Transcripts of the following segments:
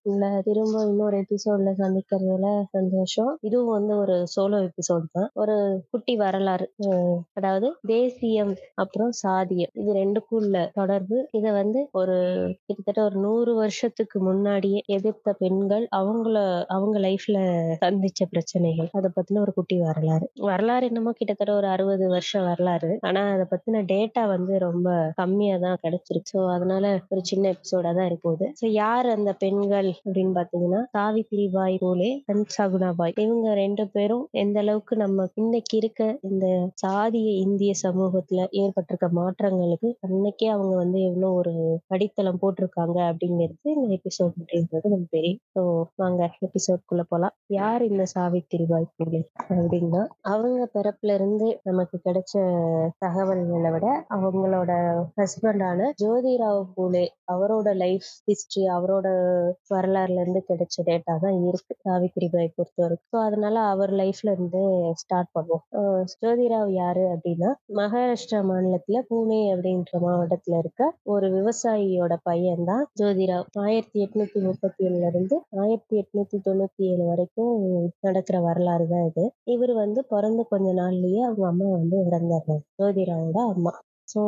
Guys உங்களை திரும்ப இன்னொரு எபிசோட்ல சந்திக்கிறதுல சந்தோஷம். இதுவும் வந்து ஒரு சோலோ எபிசோட் தான். ஒரு குட்டி வரலாறு அதாவது தேசியம் அப்புறம் சாதியம். இது ரெண்டுக்கும் உள்ள தொடர்பு. இதை வந்து ஒரு கிட்டத்தட்ட ஒரு நூறு வருஷத்துக்கு முன்னாடியே எதிர்த்த பெண்கள் அவங்கள அவங்க லைஃப்ல சந்திச்ச பிரச்சனைகள். அதை பத்தின ஒரு குட்டி வரலாறு. வரலாறு என்னமோ கிட்டத்தட்ட ஒரு அறுபது வருஷம் வரலாறு. ஆனா அதை பத்தின டேட்டா வந்து ரொம்ப கம்மியா தான் கிடைச்சிருக்கு. ஸோ அதனால ஒரு சின்ன எபிசோடா தான் இருப்போது ஸோ யார் அந்த பெண்கள் அப்படின்னு பாத்தீங்கன்னா சாவித்திரி பாய் போலே அண்ட் சகுனாபாய் இவங்க ரெண்டு பேரும் எந்த அளவுக்கு நம்ம இன்னைக்கு இருக்க இந்த சாதிய இந்திய சமூகத்துல ஏற்பட்டிருக்க மாற்றங்களுக்கு அன்னைக்கே அவங்க வந்து எவ்வளவு ஒரு அடித்தளம் போட்டிருக்காங்க அப்படிங்கிறது இந்த எபிசோட் அப்படின்றது நம்ம தெரியும். ஸோ வாங்க எபிசோட்குள்ள போலாம். யார் இந்த சாவித்திரி பாய் பூலே அப்படின்னா அவங்க பிறப்புல இருந்து நமக்கு கிடைச்ச தகவல்களை விட அவங்களோட ஹஸ்பண்டான ஜோதிராவ் பூலே அவரோட லைஃப் ஹிஸ்டரி அவரோட வரலாறுல இருந்து கிடைச்ச டேட்டா தான் இருக்கு சாவித்திரி பாய் பொறுத்த வரைக்கும் ஸோ அதனால அவர் லைஃப்ல இருந்து ஸ்டார்ட் பண்ணுவோம். ஜோதிராவ் யாரு அப்படின்னா மகாராஷ்டிரா மாநிலத்துல பூனே அப்படின்ற மாவட்டத்துல இருக்க ஒரு விவசாயியோட பையன் தான் ஜோதிராவ். ஆயிரத்தி எட்நூத்தி முப்பத்தி ஏழுல இருந்து ஆயிரத்தி எட்நூத்தி தொண்ணூத்தி ஏழு வரைக்கும் நடக்கிற வரலாறு தான் இது. இவர் வந்து பிறந்த கொஞ்ச நாள்லயே அவங்க அம்மா வந்து இறந்துடுறாங்க ஜோதிராவோட அம்மா. ஸோ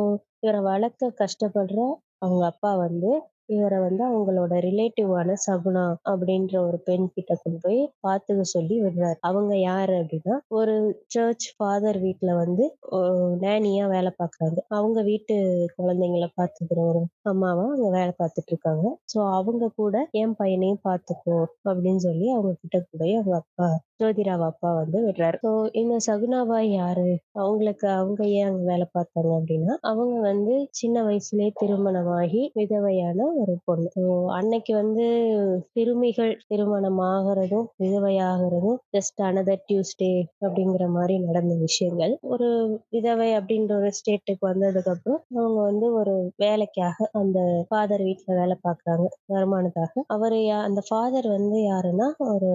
இவரை வளர்க்க கஷ்டப்படுற அவங்க அப்பா வந்து இவரை வந்து அவங்களோட ரிலேட்டிவான சகுனா அப்படின்ற ஒரு பெண் கிட்ட கொண்டு போய் பாத்துக்க சொல்லி விடுறாரு. அவங்க யாரு அப்படின்னா ஒரு சர்ச் ஃபாதர் வீட்டுல வந்து நேனியா வேலை பாக்குறாங்க அவங்க வீட்டு குழந்தைங்கள பாத்துக்கிற ஒரு அம்மாவா அவங்க வேலை பார்த்துட்டு இருக்காங்க ஸோ அவங்க கூட என் பையனையும் பாத்துக்கோ அப்படின்னு சொல்லி அவங்க கிட்ட போய் அவங்க அப்பா ஜோதிராவ் அப்பா வந்து விடுறாரு. ஸோ இந்த சகுனாவா யாரு? அவங்களுக்கு அவங்க ஏன் அங்க வேலை பார்த்தாங்க அப்படின்னா அவங்க வந்து சின்ன வயசுலயே திருமணமாகி விதவையான ஒரு பொண்ணு. ஸோ அன்னைக்கு வந்து சிறுமிகள் திருமணம் ஆகிறதும் விதவையாகிறதும் ஜஸ்ட் அனதர் டியூஸ்டே அப்படிங்கிற மாதிரி நடந்த விஷயங்கள். ஒரு விதவை அப்படின்ற ஒரு ஸ்டேட்டுக்கு வந்ததுக்கு அப்புறம் அவங்க வந்து ஒரு வேலைக்காக அந்த ஃபாதர் வீட்டுல வேலை பார்க்கறாங்க. வருமானத்தாக அவரு யா- அந்த ஃபாதர் வந்து யாருன்னா ஒரு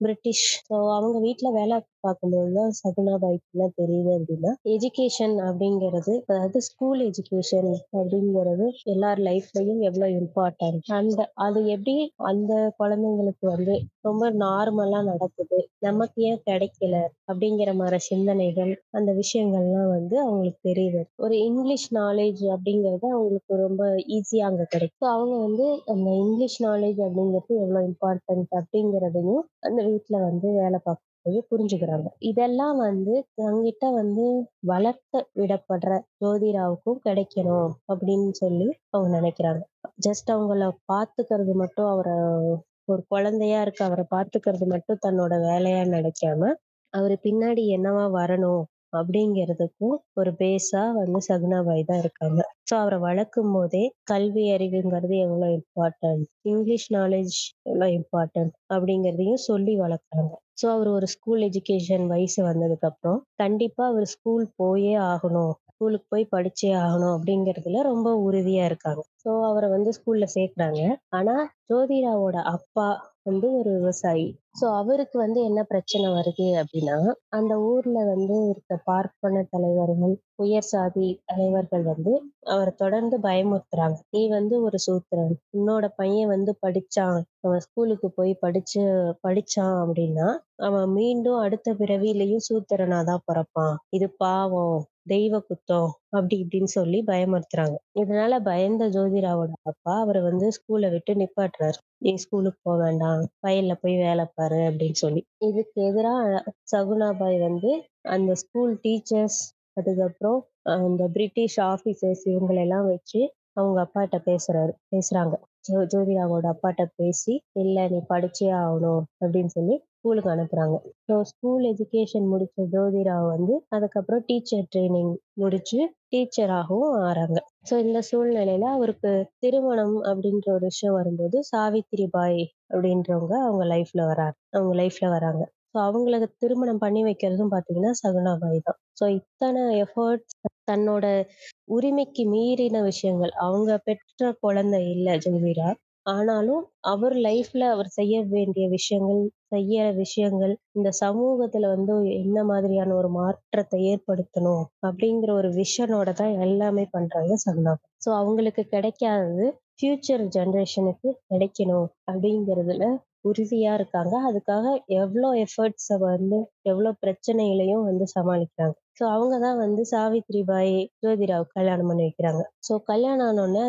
பிரிட்டிஷ். ஸோ அவங்க வீட்ல வேலை பார்க்கும்போது தான் சகுனாபாய்க்கு தெரியுது அப்படின்னா எஜுகேஷன் அப்படிங்கிறது அதாவது ஸ்கூல் எஜுகேஷன் அப்படிங்கிறது எல்லார் லைஃப்லயும் எவ்வளவு இம்பார்ட்டன்ட் அந்த அது எப்படி அந்த குழந்தைங்களுக்கு வந்து ரொம்ப நார்மலா நடக்குது நமக்கு ஏன் கிடைக்கல அப்படிங்கிற மாதிரி சிந்தனைகள் அந்த விஷயங்கள்லாம் வந்து அவங்களுக்கு தெரியுது. ஒரு இங்கிலீஷ் நாலேஜ் அப்படிங்கிறது அவங்களுக்கு ரொம்ப ஈஸியா அங்க கிடைக்கும். அவங்க வந்து அந்த இங்கிலீஷ் நாலேஜ் அப்படிங்கிறது எவ்வளவு இம்பார்ட்டன்ட் அப்படிங்கிறதையும் அந்த வீட்டில் வந்து வேலை போய் புரிஞ்சுக்கிறாங்க. இதெல்லாம் வந்து தங்கிட்ட வந்து வளர்த்த விடப்படுற ஜோதிராவுக்கும் கிடைக்கணும் அப்படின்னு சொல்லி அவங்க நினைக்கிறாங்க. ஜஸ்ட் அவங்கள பாத்துக்கிறது மட்டும் அவரை ஒரு குழந்தையா இருக்க அவரை பாத்துக்கிறது மட்டும் தன்னோட வேலையா நினைக்காம அவரு பின்னாடி என்னவா வரணும் அப்படிங்கிறதுக்கும் ஒரு பேஸா வந்து சகுனாபாய் தான் இருக்காங்க. ஸோ அவரை வளர்க்கும் போதே கல்வி அறிவுங்கிறது எவ்வளவு இம்பார்ட்டன்ட் இங்கிலீஷ் நாலேஜ் எவ்வளவு இம்பார்ட்டன்ட் அப்படிங்கிறதையும் சொல்லி வளர்க்குறாங்க. ஸோ அவர் ஒரு ஸ்கூல் எஜுகேஷன் வயசு வந்ததுக்கு அப்புறம் கண்டிப்பா அவர் ஸ்கூல் போயே ஆகணும். ஸ்கூலுக்கு போய் படிச்சே ஆகணும் அப்படிங்கிறதுல ரொம்ப உறுதியா இருக்காங்க. ஸோ அவரை வந்து ஸ்கூல்ல சேர்க்குறாங்க. ஆனா ஜோதிராவோட அப்பா வந்து ஒரு விவசாயி. ஸோ அவருக்கு வந்து என்ன பிரச்சனை வருது அப்படின்னா அந்த ஊர்ல வந்து இருக்க பார்ப்பன தலைவர்கள் உயர் சாதி தலைவர்கள் வந்து அவரை தொடர்ந்து பயமுறுத்துறாங்க. நீ வந்து ஒரு சூத்திரன். உன்னோட பையன் வந்து படிச்சான். அவன் ஸ்கூலுக்கு போய் படிச்சு படிச்சான் அப்படின்னா அவன் மீண்டும் அடுத்த பிறவிலையும் சூத்திரனாதான் பிறப்பான். இது பாவம். தெய்வ குத்தம் அப்படி இப்படின்னு சொல்லி பயமுறுத்துறாங்க. இதனால பயந்த ஜோதிராவோட அப்பா அவரை வந்து ஸ்கூலை விட்டு நிப்பாட்டுறாரு. நீ ஸ்கூலுக்கு போக வேண்டாம். வயல்ல போய் வேலை பாரு அப்படின்னு சொல்லி. இதுக்கு எதிராக சகுனாபாய் வந்து அந்த ஸ்கூல் டீச்சர்ஸ் அதுக்கப்புறம் அந்த பிரிட்டிஷ் ஆபீசர்ஸ் இவங்களெல்லாம் வச்சு அவங்க அப்பாட்ட பேசுறாரு. பேசுறாங்க. ஜோ ஜோதிராவோட அப்பாட்ட பேசி இல்ல நீ படிச்சே ஆகணும் அப்படின்னு சொல்லி ஸ்கூலுக்கு அனுப்புறாங்க. ஸோ ஸ்கூல் எஜுகேஷன் முடிச்ச ஜோதிராவ் வந்து அதுக்கப்புறம் டீச்சர் ட்ரைனிங் முடிச்சு டீச்சராகவும் ஆறாங்க. ஸோ இந்த சூழ்நிலையில அவருக்கு திருமணம் அப்படின்ற ஒரு விஷயம் வரும்போது சாவித்திரி பாய் அப்படின்றவங்க அவங்க லைஃப்ல வராங்க. அவங்க லைஃப்ல வராங்க. ஸோ அவங்களுக்கு திருமணம் பண்ணி வைக்கிறதும் பாத்தீங்கன்னா சகுனாபாய் தான். ஸோ இத்தனை எஃபர்ட்ஸ் தன்னோட உரிமைக்கு மீறின விஷயங்கள். அவங்க பெற்ற குழந்தை இல்லை ஜோதிரா. ஆனாலும் அவர் லைஃப்ல அவர் செய்ய வேண்டிய விஷயங்கள் செய்யற விஷயங்கள் இந்த சமூகத்துல வந்து என்ன மாதிரியான ஒரு மாற்றத்தை ஏற்படுத்தணும் அப்படிங்கிற ஒரு விஷனோட தான் எல்லாமே பண்றாங்க சகுனா ஸோ அவங்களுக்கு கிடைக்காதது ஃபியூச்சர் ஜென்ரேஷனுக்கு கிடைக்கணும் அப்படிங்கிறதுல உறுதியா இருக்காங்க. அதுக்காக எவ்வளோ எஃபர்ட்ஸை வந்து எவ்வளோ பிரச்சனைகளையும் வந்து சமாளிக்கிறாங்க. ஸோ அவங்க தான் வந்து சாவித்ரி பாய் ஜோதிராவுக்கு கல்யாணம் பண்ணி வைக்கிறாங்க. ஸோ கல்யாணம் ஆனோடனே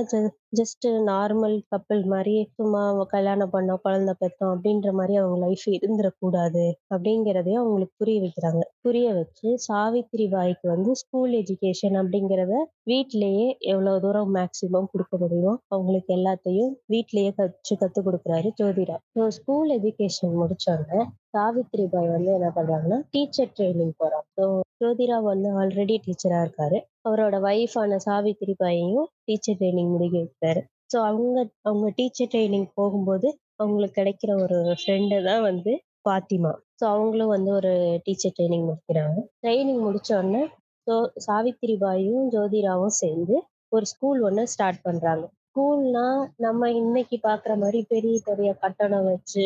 ஜஸ்ட் நார்மல் கப்பல் மாதிரி சும்மா கல்யாணம் பண்ணோம் குழந்தை பெற்றோம் அப்படின்ற மாதிரி அவங்க லைஃப் இருந்துடக்கூடாது அப்படிங்கிறதையும் அவங்களுக்கு புரிய வைக்கிறாங்க. புரிய வச்சு சாவித்திரி பாய்க்கு வந்து ஸ்கூல் எஜுகேஷன் அப்படிங்கிறத வீட்டிலேயே எவ்வளோ தூரம் மேக்சிமம் கொடுக்க முடியுமோ அவங்களுக்கு எல்லாத்தையும் வீட்டிலேயே கற்று கற்றுக் கொடுக்குறாரு ஜோதிரா ஸோ ஸ்கூல் எஜுகேஷன் முடிச்சோடனே சாவித்ரி பாய் வந்து என்ன பண்றாங்கன்னா டீச்சர் ட்ரைனிங் போறாங்க ஸோ ஜோதிரா வந்து ஆல்ரெடி டீச்சரா இருக்காரு. அவரோட ஒய்ஃபான சாவித்ரி பாயையும் டீச்சர் ட்ரைனிங் முடிக்க வைக்கிறாரு ஸோ அவங்க அவங்க டீச்சர் ட்ரைனிங் போகும்போது அவங்களுக்கு கிடைக்கிற ஒரு ஃப்ரெண்டு தான் வந்து பாத்திமா ஸோ அவங்களும் வந்து ஒரு டீச்சர் ட்ரைனிங் முடிக்கிறாங்க. ட்ரைனிங் முடிச்ச ஸோ சாவித்ரி பாயும் ஜோதிராவும் சேர்ந்து ஒரு ஸ்கூல் ஒன்று ஸ்டார்ட் பண்ணுறாங்க ஸ்கூல்னா நம்ம இன்னைக்கு பார்க்குற மாதிரி பெரிய பெரிய கட்டணம் வச்சு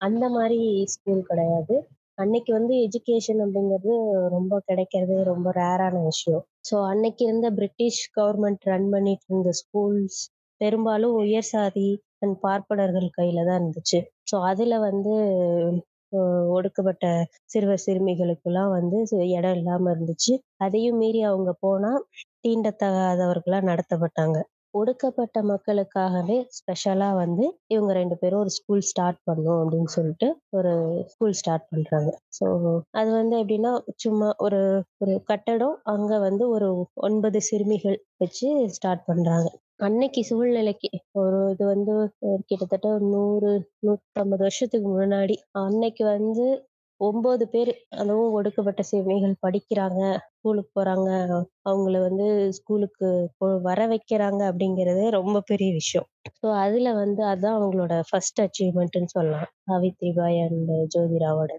அந்த மாதிரி ஸ்கூல் கிடையாது. அன்னைக்கு வந்து எஜுகேஷன் அப்படிங்கிறது ரொம்ப கிடைக்கிறது ரொம்ப ரேரான விஷயம். ஸோ அன்னைக்கு இருந்த பிரிட்டிஷ் கவர்மெண்ட் ரன் பண்ணிட்டு இருந்த ஸ்கூல்ஸ் பெரும்பாலும் உயர் சாதி அண்ட் பார்ப்பனர்கள் கையில தான் இருந்துச்சு. ஸோ அதுல வந்து ஒடுக்கப்பட்ட சிறுவர் சிறுமிகளுக்கெல்லாம் வந்து இடம் இல்லாம இருந்துச்சு. அதையும் மீறி அவங்க போனா தீண்டத்தகாதவர்களா நடத்தப்பட்டாங்க. ஒடுக்கப்பட்ட மக்களுக்காகவே ஸ்பெஷலா வந்து இவங்க ரெண்டு பேரும் ஒரு ஸ்கூல் ஸ்டார்ட் பண்ணும் அப்படின்னு சொல்லிட்டு ஒரு ஸ்கூல் ஸ்டார்ட் பண்றாங்க. ஸோ அது வந்து எப்படின்னா சும்மா ஒரு ஒரு கட்டடம் அங்க வந்து ஒரு ஒன்பது சிறுமிகள் வச்சு ஸ்டார்ட் பண்றாங்க. அன்னைக்கு சூழ்நிலைக்கு ஒரு இது வந்து கிட்டத்தட்ட நூறு நூற்றம்பது வருஷத்துக்கு முன்னாடி அன்னைக்கு வந்து ஒன்பது பேர் அதுவும் ஒடுக்கப்பட்ட சிறுமிகள் படிக்கிறாங்க. ஸ்கூலுக்கு போறாங்க. அவங்கள வந்து ஸ்கூலுக்கு வர வைக்கிறாங்க அப்படிங்கிறதே ரொம்ப பெரிய விஷயம். ஸோ அதுல வந்து அதான் அவங்களோட ஃபர்ஸ்ட் அச்சீவ்மெண்ட்னு சொல்லலாம். சாவித்ரி பாய் அண்ட் ஜோதிராவோட.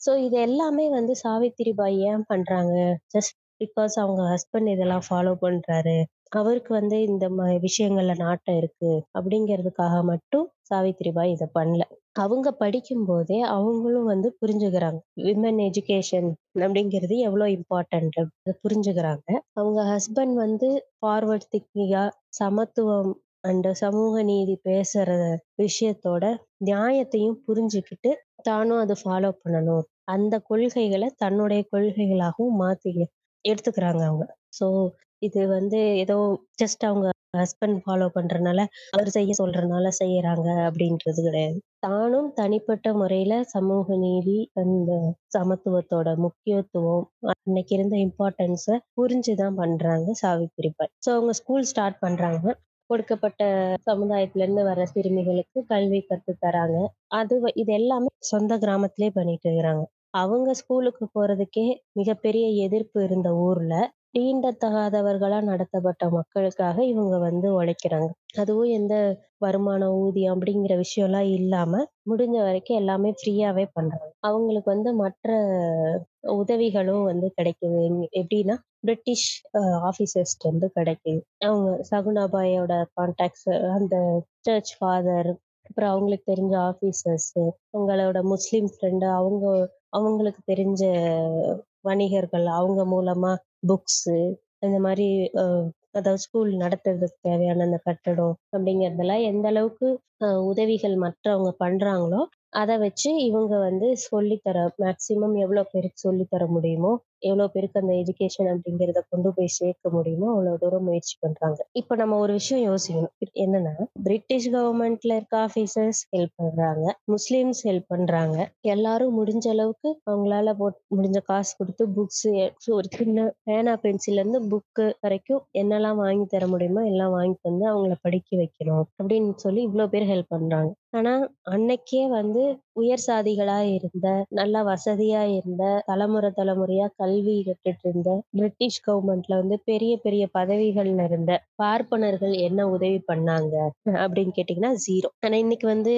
ஸோ இது எல்லாமே வந்து சாவித்ரி பாய் ஏன் பண்றாங்க? ஜஸ்ட் பிகாஸ் அவங்க ஹஸ்பண்ட் இதெல்லாம் ஃபாலோ பண்றாரு. அவருக்கு வந்து இந்த விஷயங்கள்ல நாட்டம் இருக்கு. அப்படிங்கிறதுக்காக மட்டும் சாவித்திரிபாய் இதை பண்ணல. அவங்க படிக்கும் போதே அவங்களும் வந்து புரிஞ்சுக்கிறாங்க. விமன் எஜுகேஷன் அப்படிங்கிறது எவ்வளோ இம்பார்ட்டன்ட் புரிஞ்சுக்கிறாங்க. அவங்க ஹஸ்பண்ட் வந்து ஃபார்வர்ட் திங்கிங்கா சமத்துவம் அண்ட் சமூக நீதி பேசுற விஷயத்தோட நியாயத்தையும் புரிஞ்சுக்கிட்டு தானும் அதை ஃபாலோ பண்ணணும். அந்த கொள்கைகளை தன்னுடைய கொள்கைகளாகவும் மாத்தி எடுத்துக்கிறாங்க அவங்க. ஸோ இது வந்து ஏதோ ஜஸ்ட் அவங்க ஹஸ்பண்ட் ஃபாலோ பண்றதுனால அவர் செய்ய சொல்றதுனால செய்யறாங்க அப்படின்றது கிடையாது. தானும் தனிப்பட்ட முறையில சமூக நீதி அந்த சமத்துவத்தோட முக்கியத்துவம் அன்னைக்கு இருந்த இம்பார்ட்டன்ஸ புரிஞ்சுதான் பண்றாங்க சாவித்திரி பாய் ஸோ அவங்க ஸ்கூல் ஸ்டார்ட் பண்றாங்க. கொடுக்கப்பட்ட சமுதாயத்துல இருந்து வர சிறுமிகளுக்கு கல்வி கத்து தராங்க. அது இது எல்லாமே சொந்த கிராமத்திலே பண்ணிட்டு இருக்கிறாங்க. அவங்க ஸ்கூலுக்கு போறதுக்கே மிகப்பெரிய எதிர்ப்பு இருந்த ஊர்ல தீண்டத்தகாதவர்களா நடத்தப்பட்ட மக்களுக்காக இவங்க வந்து உழைக்கிறாங்க. அதுவும் எந்த வருமானம் ஊதியம் அப்படிங்கிற விஷயம் எல்லாம் இல்லாம முடிஞ்ச வரைக்கும் எல்லாமே ஃப்ரீயாவே பண்றாங்க. அவங்களுக்கு வந்து மற்ற உதவிகளும் வந்து கிடைக்குது. எப்படின்னா பிரிட்டிஷ் ஆபீசர்ஸ்ட் வந்து கிடைக்குது. அவங்க சகுனாபாயோட கான்டாக்ட்ஸ் அந்த சர்ச் ஃபாதர் அப்புறம் அவங்களுக்கு தெரிஞ்ச ஆபீசர்ஸ் அவங்களோட முஸ்லீம் ஃப்ரெண்டு அவங்க அவங்களுக்கு தெரிஞ்ச வணிகர்கள் அவங்க மூலமா புக்ஸு இந்த மாதிரி அதாவது ஸ்கூல் நடத்துறதுக்கு தேவையான அந்த கட்டடம் அப்படிங்கிறதெல்லாம் எந்த அளவுக்கு உதவிகள் மற்றவங்க பண்றாங்களோ அதை வச்சு இவங்க வந்து சொல்லித்தர மேக்சிமம் எவ்வளோ பேருக்கு சொல்லித்தர முடியுமோ எவ்வளோ பேருக்கு அந்த எஜுகேஷன் அப்படிங்கிறத கொண்டு போய் சேர்க்க முடியுமோ அவ்வளோ தூரம் முயற்சி பண்றாங்க. இப்போ நம்ம ஒரு விஷயம் யோசிக்கணும். என்னன்னா பிரிட்டிஷ் கவர்மெண்ட்ல இருக்க ஆஃபீஸர்ஸ் ஹெல்ப் பண்றாங்க. முஸ்லீம்ஸ் ஹெல்ப் பண்றாங்க. எல்லாரும் முடிஞ்ச அளவுக்கு அவங்களால முடிஞ்ச காசு கொடுத்து புக்ஸ் ஒரு சின்ன பேனா பென்சில்ல இருந்து புக்கு வரைக்கும் என்னெல்லாம் வாங்கி தர முடியுமோ எல்லாம் வாங்கி தந்து அவங்கள படிக்க வைக்கணும் அப்படின்னு சொல்லி இவ்வளோ பேர் ஹெல்ப் பண்றாங்க. ஆனா அன்னைக்கே வந்து உயர் சாதிகளா இருந்த நல்லா வசதியா இருந்த தலைமுறை தலைமுறையா கல்வி கற்றுட்டு இருந்த பிரிட்டிஷ் கவர்மெண்ட்ல வந்து பெரிய பெரிய பதவிகள்ல இருந்த பார்ப்பனர்கள் என்ன உதவி பண்ணாங்க அப்படின்னு கேட்டீங்கன்னா ஜீரோ ஆனா இன்னைக்கு வந்து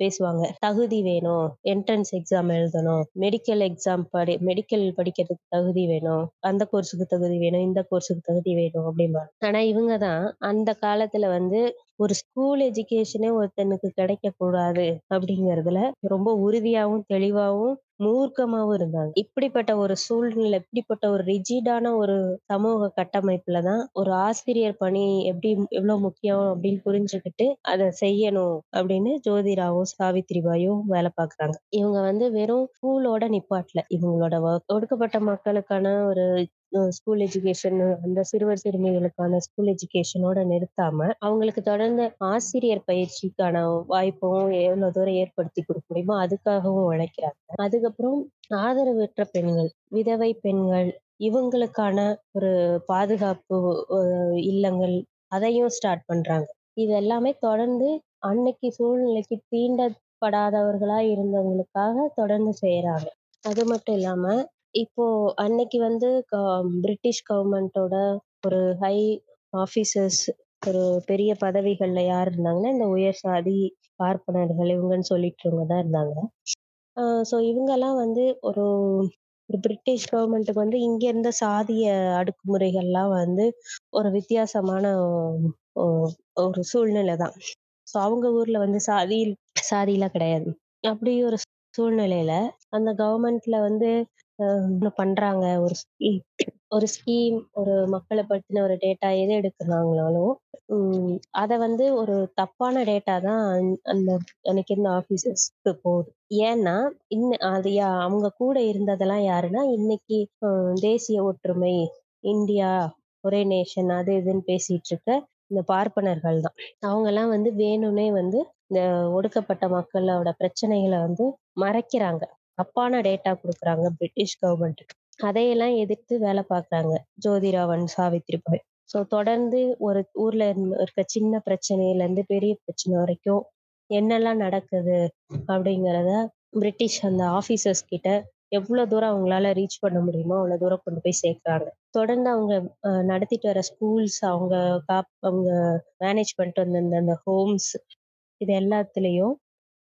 பேசுவாங்க. தகுதி வேணும். என்ட்ரன்ஸ் எக்ஸாம் எழுதணும். மெடிக்கல் எக்ஸாம் படி மெடிக்கல் படிக்கிறதுக்கு தகுதி வேணும். அந்த கோர்ஸுக்கு தகுதி வேணும். இந்த கோர்ஸுக்கு தகுதி வேணும் அப்படிம்பாங்க. ஆனா இவங்க தான் அந்த காலத்துல வந்து ஒரு ஸ்கூல் எஜுகேஷனே ஒருத்தனுக்கு கிடைக்கக்கூடாது அப்படிங்கிறதுல ரொம்ப உறுதியாகவும் தெளிவாகவும் மூர்க்கமாவும் இருந்தாங்க. இப்படிப்பட்ட ஒரு சூழ்நிலை, இப்படிப்பட்ட ஒரு ரிஜிடான ஒரு சமூக கட்டமைப்புல தான் ஒரு ஆசிரியர் பணி எப்படி எவ்வளவு முக்கியம் அப்படின்னு புரிஞ்சுக்கிட்டு அதை செய்யணும் அப்படின்னு ஜோதிராவும், சாவித்ரிபாயும் வேலை பார்க்குறாங்க. இவங்க வந்து வெறும் ஸ்கூலோட நிப்பாட்டல. இவங்களோட ஒர்க் ஒடுக்கப்பட்ட மக்களுக்கான ஒரு ஸ்கூல் எஜுகேஷன் அந்த சிறுவர் சிறுமிகளுக்கான ஸ்கூல் எஜுகேஷனோட நிறுத்தாம அவங்களுக்கு தொடர்ந்து ஆசிரியர் பயிற்சிக்கான வாய்ப்பும் எவ்வளவு தூரம் ஏற்படுத்தி கொடுக்க முடியுமோ அதுக்காகவும் உழைக்கிறாங்க. அதுக்கப்புறம் ஆதரவற்ற பெண்கள் விதவை பெண்கள் இவங்களுக்கான ஒரு பாதுகாப்பு இல்லங்கள் அதையும் ஸ்டார்ட் பண்றாங்க. இது எல்லாமே தொடர்ந்து அன்னைக்கு சூழ்நிலைக்கு தீண்டப்படாதவர்களா இருந்தவங்களுக்காக தொடர்ந்து செய்யறாங்க அது மட்டும் இல்லாம இப்போ அன்னைக்கு வந்து க- பிரிட்டிஷ் கவர்மெண்டோட ஒரு ஹை ஆபீசர்ஸ் ஒரு பெரிய பதவிகள்ல யார் இருந்தாங்கன்னா இந்த உயர் சாதி பார்ப்பனர்கள் இவங்கன்னு சொல்லிட்டு தான் இருந்தாங்க. ஸோ இவங்கெல்லாம் வந்து ஒரு ஒரு பிரிட்டிஷ் கவர்மெண்ட்டுக்கு வந்து இங்க இருந்த சாதிய அடுக்குமுறைகள்லாம் வந்து ஒரு வித்தியாசமான ஒ- ஒரு சூழ்நிலை தான். ஸோ அவங்க ஊர்ல வந்து சாதி சாதிலாம் கிடையாது. அப்படி ஒரு சூழ்நிலையில அந்த கவர்மெண்ட்ல வந்து பண்றாங்க. ஒரு ஸ்கீம் ஒரு ஸ்கீம் ஒரு மக்களை பற்றின ஒரு டேட்டா எது எடுக்கிறாங்களாலும் அதை வந்து ஒரு தப்பான டேட்டா தான் அந்த- அந்த அன்னைக்கு இருந்த ஆபீசர்ஸ்க்கு போகுது. ஏன்னா இன்ன அது யா- அவங்க கூட இருந்ததெல்லாம் யாருன்னா இன்னைக்கு தேசிய ஒற்றுமை இந்தியா ஒரே நேஷன் அது இதுன்னு பேசிட்டு இருக்க இந்த பார்ப்பனர்கள் தான். அவங்க எல்லாம் வந்து வேணும்னே வந்து இந்த ஒடுக்கப்பட்ட மக்களோட பிரச்சனைகளை வந்து மறைக்கிறாங்க. தப்பான டேட்டா கொடுக்குறாங்க பிரிட்டிஷ் கவர்மெண்ட் அதையெல்லாம் எதிர்த்து வேலை பார்க்குறாங்க. ஜோதிராவன் சாவித்ரி பாய் ஸோ தொடர்ந்து ஒரு ஊர்ல இருக்க சின்ன பிரச்சனையிலேருந்து பெரிய பிரச்சனை வரைக்கும் என்னெல்லாம் நடக்குது அப்படிங்கிறத பிரிட்டிஷ் அந்த ஆஃபீஸர்ஸ் கிட்ட எவ்வளவு தூரம் அவங்களால ரீச் பண்ண முடியுமோ அவ்வளவு தூரம் கொண்டு போய் சேர்க்குறாங்க. தொடர்ந்து அவங்க நடத்திட்டு வர ஸ்கூல்ஸ் அவங்க காப் அவங்க மேனேஜ் பண்ணிட்டு வந்த அந்த ஹோம்ஸ் இது எல்லாத்துலேயும்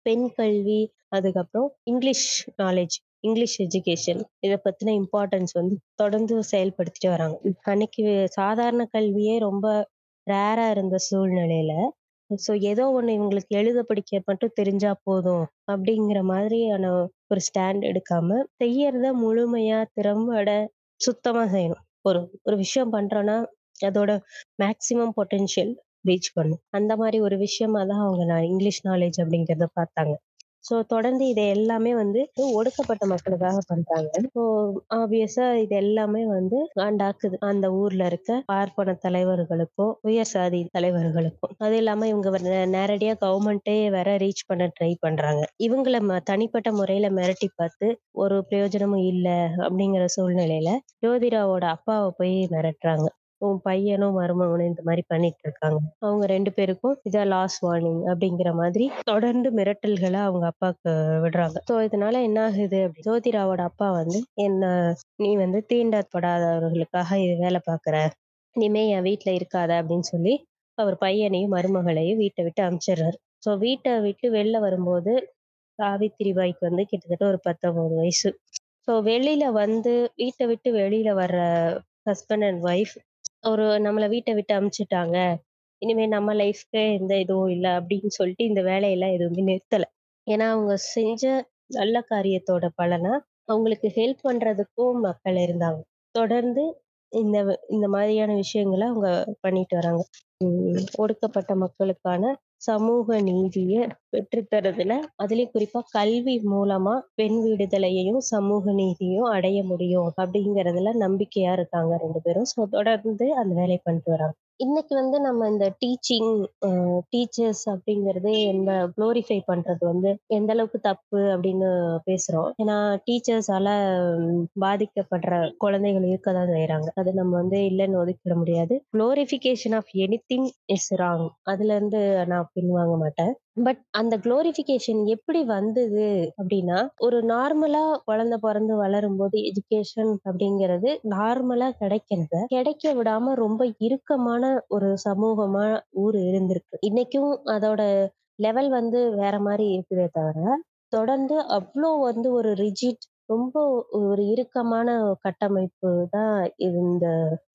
பெண் கல்வி அதுக்கப்புறம் இங்கிலீஷ் நாலேஜ் இங்கிலீஷ் எஜுகேஷன் இதை பத்தின இம்பார்ட்டன்ஸ் வந்து தொடர்ந்து செயல்படுத்திட்டு வராங்க. அன்னைக்கு சாதாரண கல்வியே ரொம்ப ரேரா இருந்த சூழ்நிலையில ஸோ ஏதோ ஒன்று இவங்களுக்கு எழுத படிக்க மட்டும் தெரிஞ்சா போதும் அப்படிங்கிற மாதிரியான ஒரு ஸ்டாண்ட் எடுக்காம செய்யறத முழுமையா திறம்பட சுத்தமாக செய்யணும். ஒரு ஒரு விஷயம் பண்றோம்னா அதோட மேக்சிமம் பொட்டென்ஷியல் ரீச் பண்ணும். அந்த மாதிரி ஒரு விஷயமா தான் அவங்க நான் இங்கிலீஷ் நாலேஜ் அப்படிங்கிறத பார்த்தாங்க. ஸோ தொடர்ந்து இதை எல்லாமே வந்து ஒடுக்கப்பட்ட மக்களுக்காக பண்றாங்க. ஸோ ஆப்வியஸா இது எல்லாமே வந்து காண்டாக்குது அந்த ஊர்ல இருக்க பார்ப்பன தலைவர்களுக்கும் உயர் சாதி தலைவர்களுக்கும் அது இல்லாம இவங்க நேரடியா கவர்மெண்ட்டே வேற ரீச் பண்ண ட்ரை பண்றாங்க. இவங்கள ம- தனிப்பட்ட முறையில மிரட்டி பார்த்து ஒரு பிரயோஜனமும் இல்லை அப்படிங்கிற சூழ்நிலையில ஜோதிராவோட அப்பாவை போய் மிரட்டுறாங்க. உன் பையனும் மருமகனும் இந்த மாதிரி பண்ணிட்டு இருக்காங்க அவங்க ரெண்டு பேருக்கும் இதான் லாஸ்ட் வார்னிங் அப்படிங்கிற மாதிரி தொடர்ந்து மிரட்டல்களை அவங்க அப்பாவுக்கு விடுறாங்க. ஸோ இதனால என்ன ஆகுது அப்படி ஜோதிராவோட அப்பா வந்து என்ன நீ வந்து தீண்டப்படாதவர்களுக்காக இது வேலை பார்க்குற. இனிமே என் வீட்டுல இருக்காத அப்படின்னு சொல்லி அவர் பையனையும் மருமகளையும் வீட்டை விட்டு அமிச்சிடுறாரு. ஸோ வீட்டை விட்டு வெளில வரும்போது சாவித்திரி பாய்க்கு வந்து கிட்டத்தட்ட ஒரு பத்தொன்பது வயசு. ஸோ வெளியில வந்து வீட்டை விட்டு வெளியில வர்ற ஹஸ்பண்ட் அண்ட் ஒய்ஃப் ஒரு நம்மளை வீட்டை விட்டு அனுப்பிச்சிட்டாங்க இனிமே நம்ம லைஃப்க்கு எந்த இதுவும் இல்லை அப்படின்னு சொல்லிட்டு இந்த வேலையெல்லாம் எதுவுமே நிறுத்தல. ஏன்னா அவங்க செஞ்ச நல்ல காரியத்தோட பலனா அவங்களுக்கு ஹெல்ப் பண்றதுக்கும் மக்கள் இருந்தாங்க. தொடர்ந்து இந்த இந்த மாதிரியான விஷயங்களை அவங்க பண்ணிட்டு வராங்க. ஒடுக்கப்பட்ட மக்களுக்கான சமூக நீதியை பெற்றுத்தரதுல அதுலயும் குறிப்பா கல்வி மூலமா பெண் விடுதலையையும் சமூக நீதியும் அடைய முடியும் அப்படிங்கறதுல நம்பிக்கையா இருக்காங்க ரெண்டு பேரும். ஸோ தொடர்ந்து அந்த வேலையை பண்ணிட்டு வராங்க. இன்னைக்கு வந்து நம்ம இந்த டீச்சிங் டீச்சர்ஸ் அப்படிங்கறது நம்ம குளோரிஃபை பண்றது வந்து எந்த அளவுக்கு தப்பு அப்படின்னு பேசுறோம். ஏன்னா டீச்சர்ஸால பாதிக்கப்படுற குழந்தைகள் இருக்க தான் செய்யறாங்க அது நம்ம வந்து இல்லைன்னு ஒதுக்கிட முடியாது. Glorification of anything is wrong அதுல இருந்து நான் பின்வாங்க மாட்டேன். பட் அந்த குளோரிஃபிகேஷன் எப்படி வந்தது அப்படின்னா ஒரு நார்மலா குழந்தை பிறந்து வளரும் போது எஜுகேஷன் அப்படிங்கிறது நார்மலா கிடைக்கிறத கிடைக்க விடாம ரொம்ப இறுக்கமான ஒரு சமூகமா ஊர் இருந்திருக்கு. இன்னைக்கும் அதோட லெவல் வந்து வேற மாதிரி இருக்குதே தவிர தொடர்ந்து அவ்வளோ வந்து ஒரு ரிஜிட் ரொம்ப ஒரு இறுக்கமான கட்டமைப்பு தான் இந்த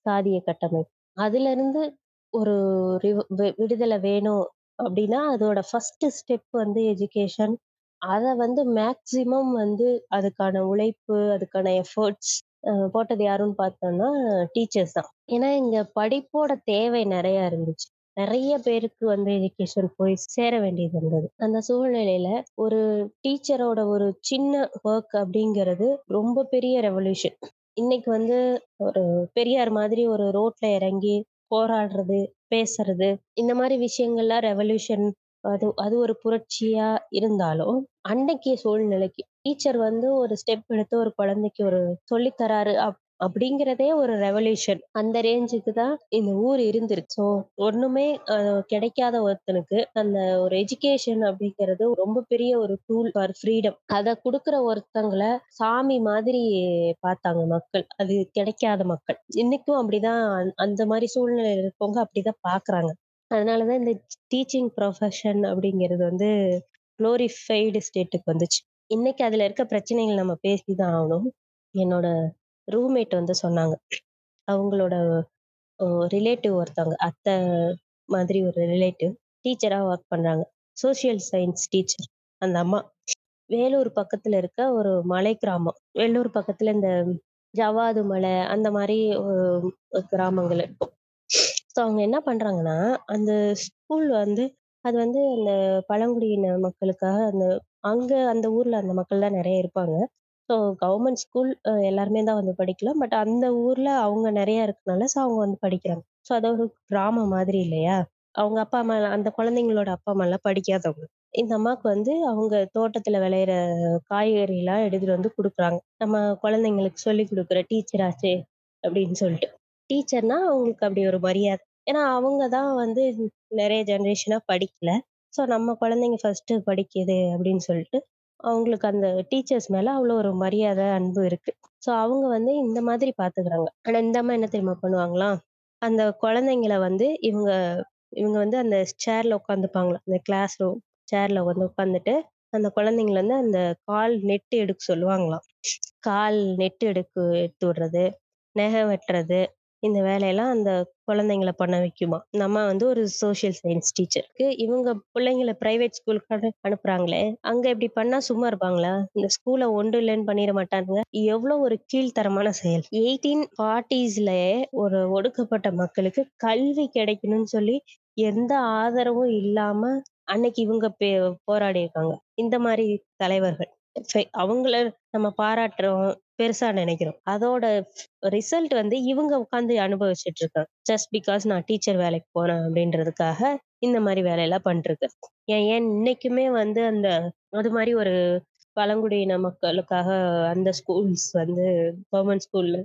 சாதிய கட்டமைப்பு. அதுல இருந்து ஒரு ரிவ- வி- விடுதலை வேணும் அப்படின்னா அதோட ஃபர்ஸ்ட் ஸ்டெப் வந்து எஜுகேஷன் அதை வந்து மேக்சிமம் வந்து அதுக்கான உழைப்பு அதுக்கான எஃபர்ட்ஸ் போட்டது யாருன்னு பார்த்தோம்னா டீச்சர்ஸ் தான். ஏன்னா இங்க படிப்போட தேவை நிறைய இருந்துச்சு. நிறைய பேருக்கு வந்து எஜுகேஷன் போய் சேர வேண்டியது இருந்தது. அந்த சூழ்நிலையில ஒரு டீச்சரோட ஒரு சின்ன ஒர்க் அப்படிங்கிறது ரொம்ப பெரிய ரெவல்யூஷன் இன்னைக்கு வந்து ஒரு பெரியார் மாதிரி ஒரு ரோட்ல இறங்கி போராடுறது பேசுறது. இந்த மாதிரி விஷயங்கள்லாம் ரெவல்யூஷன் அது அது ஒரு புரட்சியா இருந்தாலும் அன்னைக்கு சூழ்நிலைக்கு டீச்சர் வந்து ஒரு ஸ்டெப் எடுத்து ஒரு குழந்தைக்கு ஒரு சொல்லித்தராரு அப் அப்படிங்கிறதே ஒரு ரெவல்யூஷன் அந்த ரேஞ்சுக்கு தான் இந்த ஊர் இருந்துருச்சு ஸோ ஒண்ணுமே கிடைக்காத ஒருத்தனுக்கு அந்த ஒரு எஜுகேஷன் அப்படிங்கிறது ரொம்ப பெரிய ஒரு டூல் ஃபார் ஃப்ரீடம் அதை கொடுக்குற ஒருத்தங்களை சாமி மாதிரி பார்த்தாங்க மக்கள். அது கிடைக்காத மக்கள். இன்னைக்கும் அப்படிதான் அந்த- அந்த மாதிரி சூழ்நிலை இருக்கவங்க அப்படிதான் பாக்குறாங்க அதனாலதான் இந்த டீச்சிங் ப்ரொஃபஷன் அப்படிங்கிறது வந்து குளோரிஃபைடு ஸ்டேட்டுக்கு வந்துச்சு. இன்னைக்கு அதுல இருக்க பிரச்சனைகள் நம்ம பேசிதான் ஆகணும். என்னோட ரூம்மேட் வந்து சொன்னாங்க. அவங்களோட ரிலேட்டிவ் ஒருத்தவங்க அத்தை மாதிரி ஒரு ரிலேட்டிவ் டீச்சரா ஒர்க் பண்றாங்க. சோசியல் சயின்ஸ் டீச்சர் அந்த அம்மா. வேலூர் பக்கத்துல இருக்க ஒரு மலை கிராமம். வேலூர் பக்கத்துல இந்த ஜவாது மலை அந்த மாதிரி கிராமங்கள் இருக்கும். ஸோ அவங்க என்ன பண்றாங்கன்னா அந்த ஸ்கூல் வந்து அது வந்து அந்த பழங்குடியின மக்களுக்காக அந்த அங்க அந்த ஊர்ல அந்த மக்கள் தான் நிறைய இருப்பாங்க. ஸோ கவர்மெண்ட் ஸ்கூல் எல்லாருமே தான் வந்து படிக்கலாம். பட் அந்த ஊர்ல அவங்க நிறைய இருக்கனால ஸோ அவங்க வந்து படிக்கிறாங்க. ஸோ அது ஒரு கிராமம் மாதிரி இல்லையா? அவங்க அப்பா அம்மா அந்த குழந்தைங்களோட அப்பா அம்மா எல்லாம் படிக்காதவங்க. இந்த அம்மாவுக்கு வந்து அவங்க தோட்டத்துல விளையிற காய்கறி எல்லாம் எடுத்துட்டு வந்து கொடுக்குறாங்க. நம்ம குழந்தைங்களுக்கு சொல்லி கொடுக்குற டீச்சராச்சே அப்படின்னு சொல்லிட்டு. டீச்சர்னா அவங்களுக்கு அப்படி ஒரு மரியாதை. ஏன்னா அவங்க தான் வந்து நிறைய ஜெனரேஷனா படிக்கல. ஸோ நம்ம குழந்தைங்க ஃபர்ஸ்ட் படிக்குது அப்படின்னு சொல்லிட்டு அவங்களுக்கு அந்த டீச்சர்ஸ் மேல அவ்வளோ ஒரு மரியாதை அன்பு இருக்கு. ஸோ அவங்க வந்து இந்த மாதிரி பாத்துக்கிறாங்க. ஆனா இந்த அம்மா என்ன தெரியுமா பண்ணுவாங்களாம் அந்த குழந்தைங்களை வந்து இவங்க இவங்க வந்து அந்த சேர்ல உட்காந்துப்பாங்களா அந்த கிளாஸ் ரூம் சேர்ல வந்து உட்காந்துட்டு அந்த குழந்தைங்களை வந்து அந்த கால் நெட்டு எடுக்க சொல்லுவாங்களாம். கால் நெட்டு எடுக்க எடுத்து விடுறது நெகை வெட்டுறது இந்த வேலையெல்லாம் அந்த குழந்தைங்கள பண்ண வைக்குமா? நம்ம வந்து ஒரு சோசியல் சயின்ஸ் டீச்சருக்கு இவங்க பிள்ளைங்கள பிரைவேட் ஸ்கூலுக்கு அனுப்புறாங்களே அங்க இப்படி பண்ணா சும்மா இருப்பாங்களா? இந்த ஸ்கூல ஒன்று இல்லைன்னு பண்ணிட மாட்டாங்க எவ்வளவு ஒரு கீழ்த்தரமான செயல். எயிட்டீன் ஃபார்ட்டிஸ்ல ஒரு ஒடுக்கப்பட்ட மக்களுக்கு கல்வி கிடைக்கணும்னு சொல்லி எந்த ஆதரவும் இல்லாம அன்னைக்கு இவங்க பே- போராடி இருக்காங்க இந்த மாதிரி தலைவர்கள். அவங்கள நம்ம பாராட்டுறோம் பெருசா நினைக்கிறோம். அதோட ரிசல்ட் வந்து இவங்க உட்காந்து அனுபவிச்சுட்டு இருக்காங்க ஜஸ்ட் பிகாஸ் நான் டீச்சர் வேலைக்கு போறேன் அப்படின்றதுக்காக இந்த மாதிரி வேலையெல்லாம் பண்ணிருக்கு ஏன் ஏன் இன்னைக்குமே வந்து அந்த அது மாதிரி ஒரு பழங்குடியின மக்களுக்காக அந்த ஸ்கூல்ஸ் வந்து கவர்மெண்ட் ஸ்கூல்ல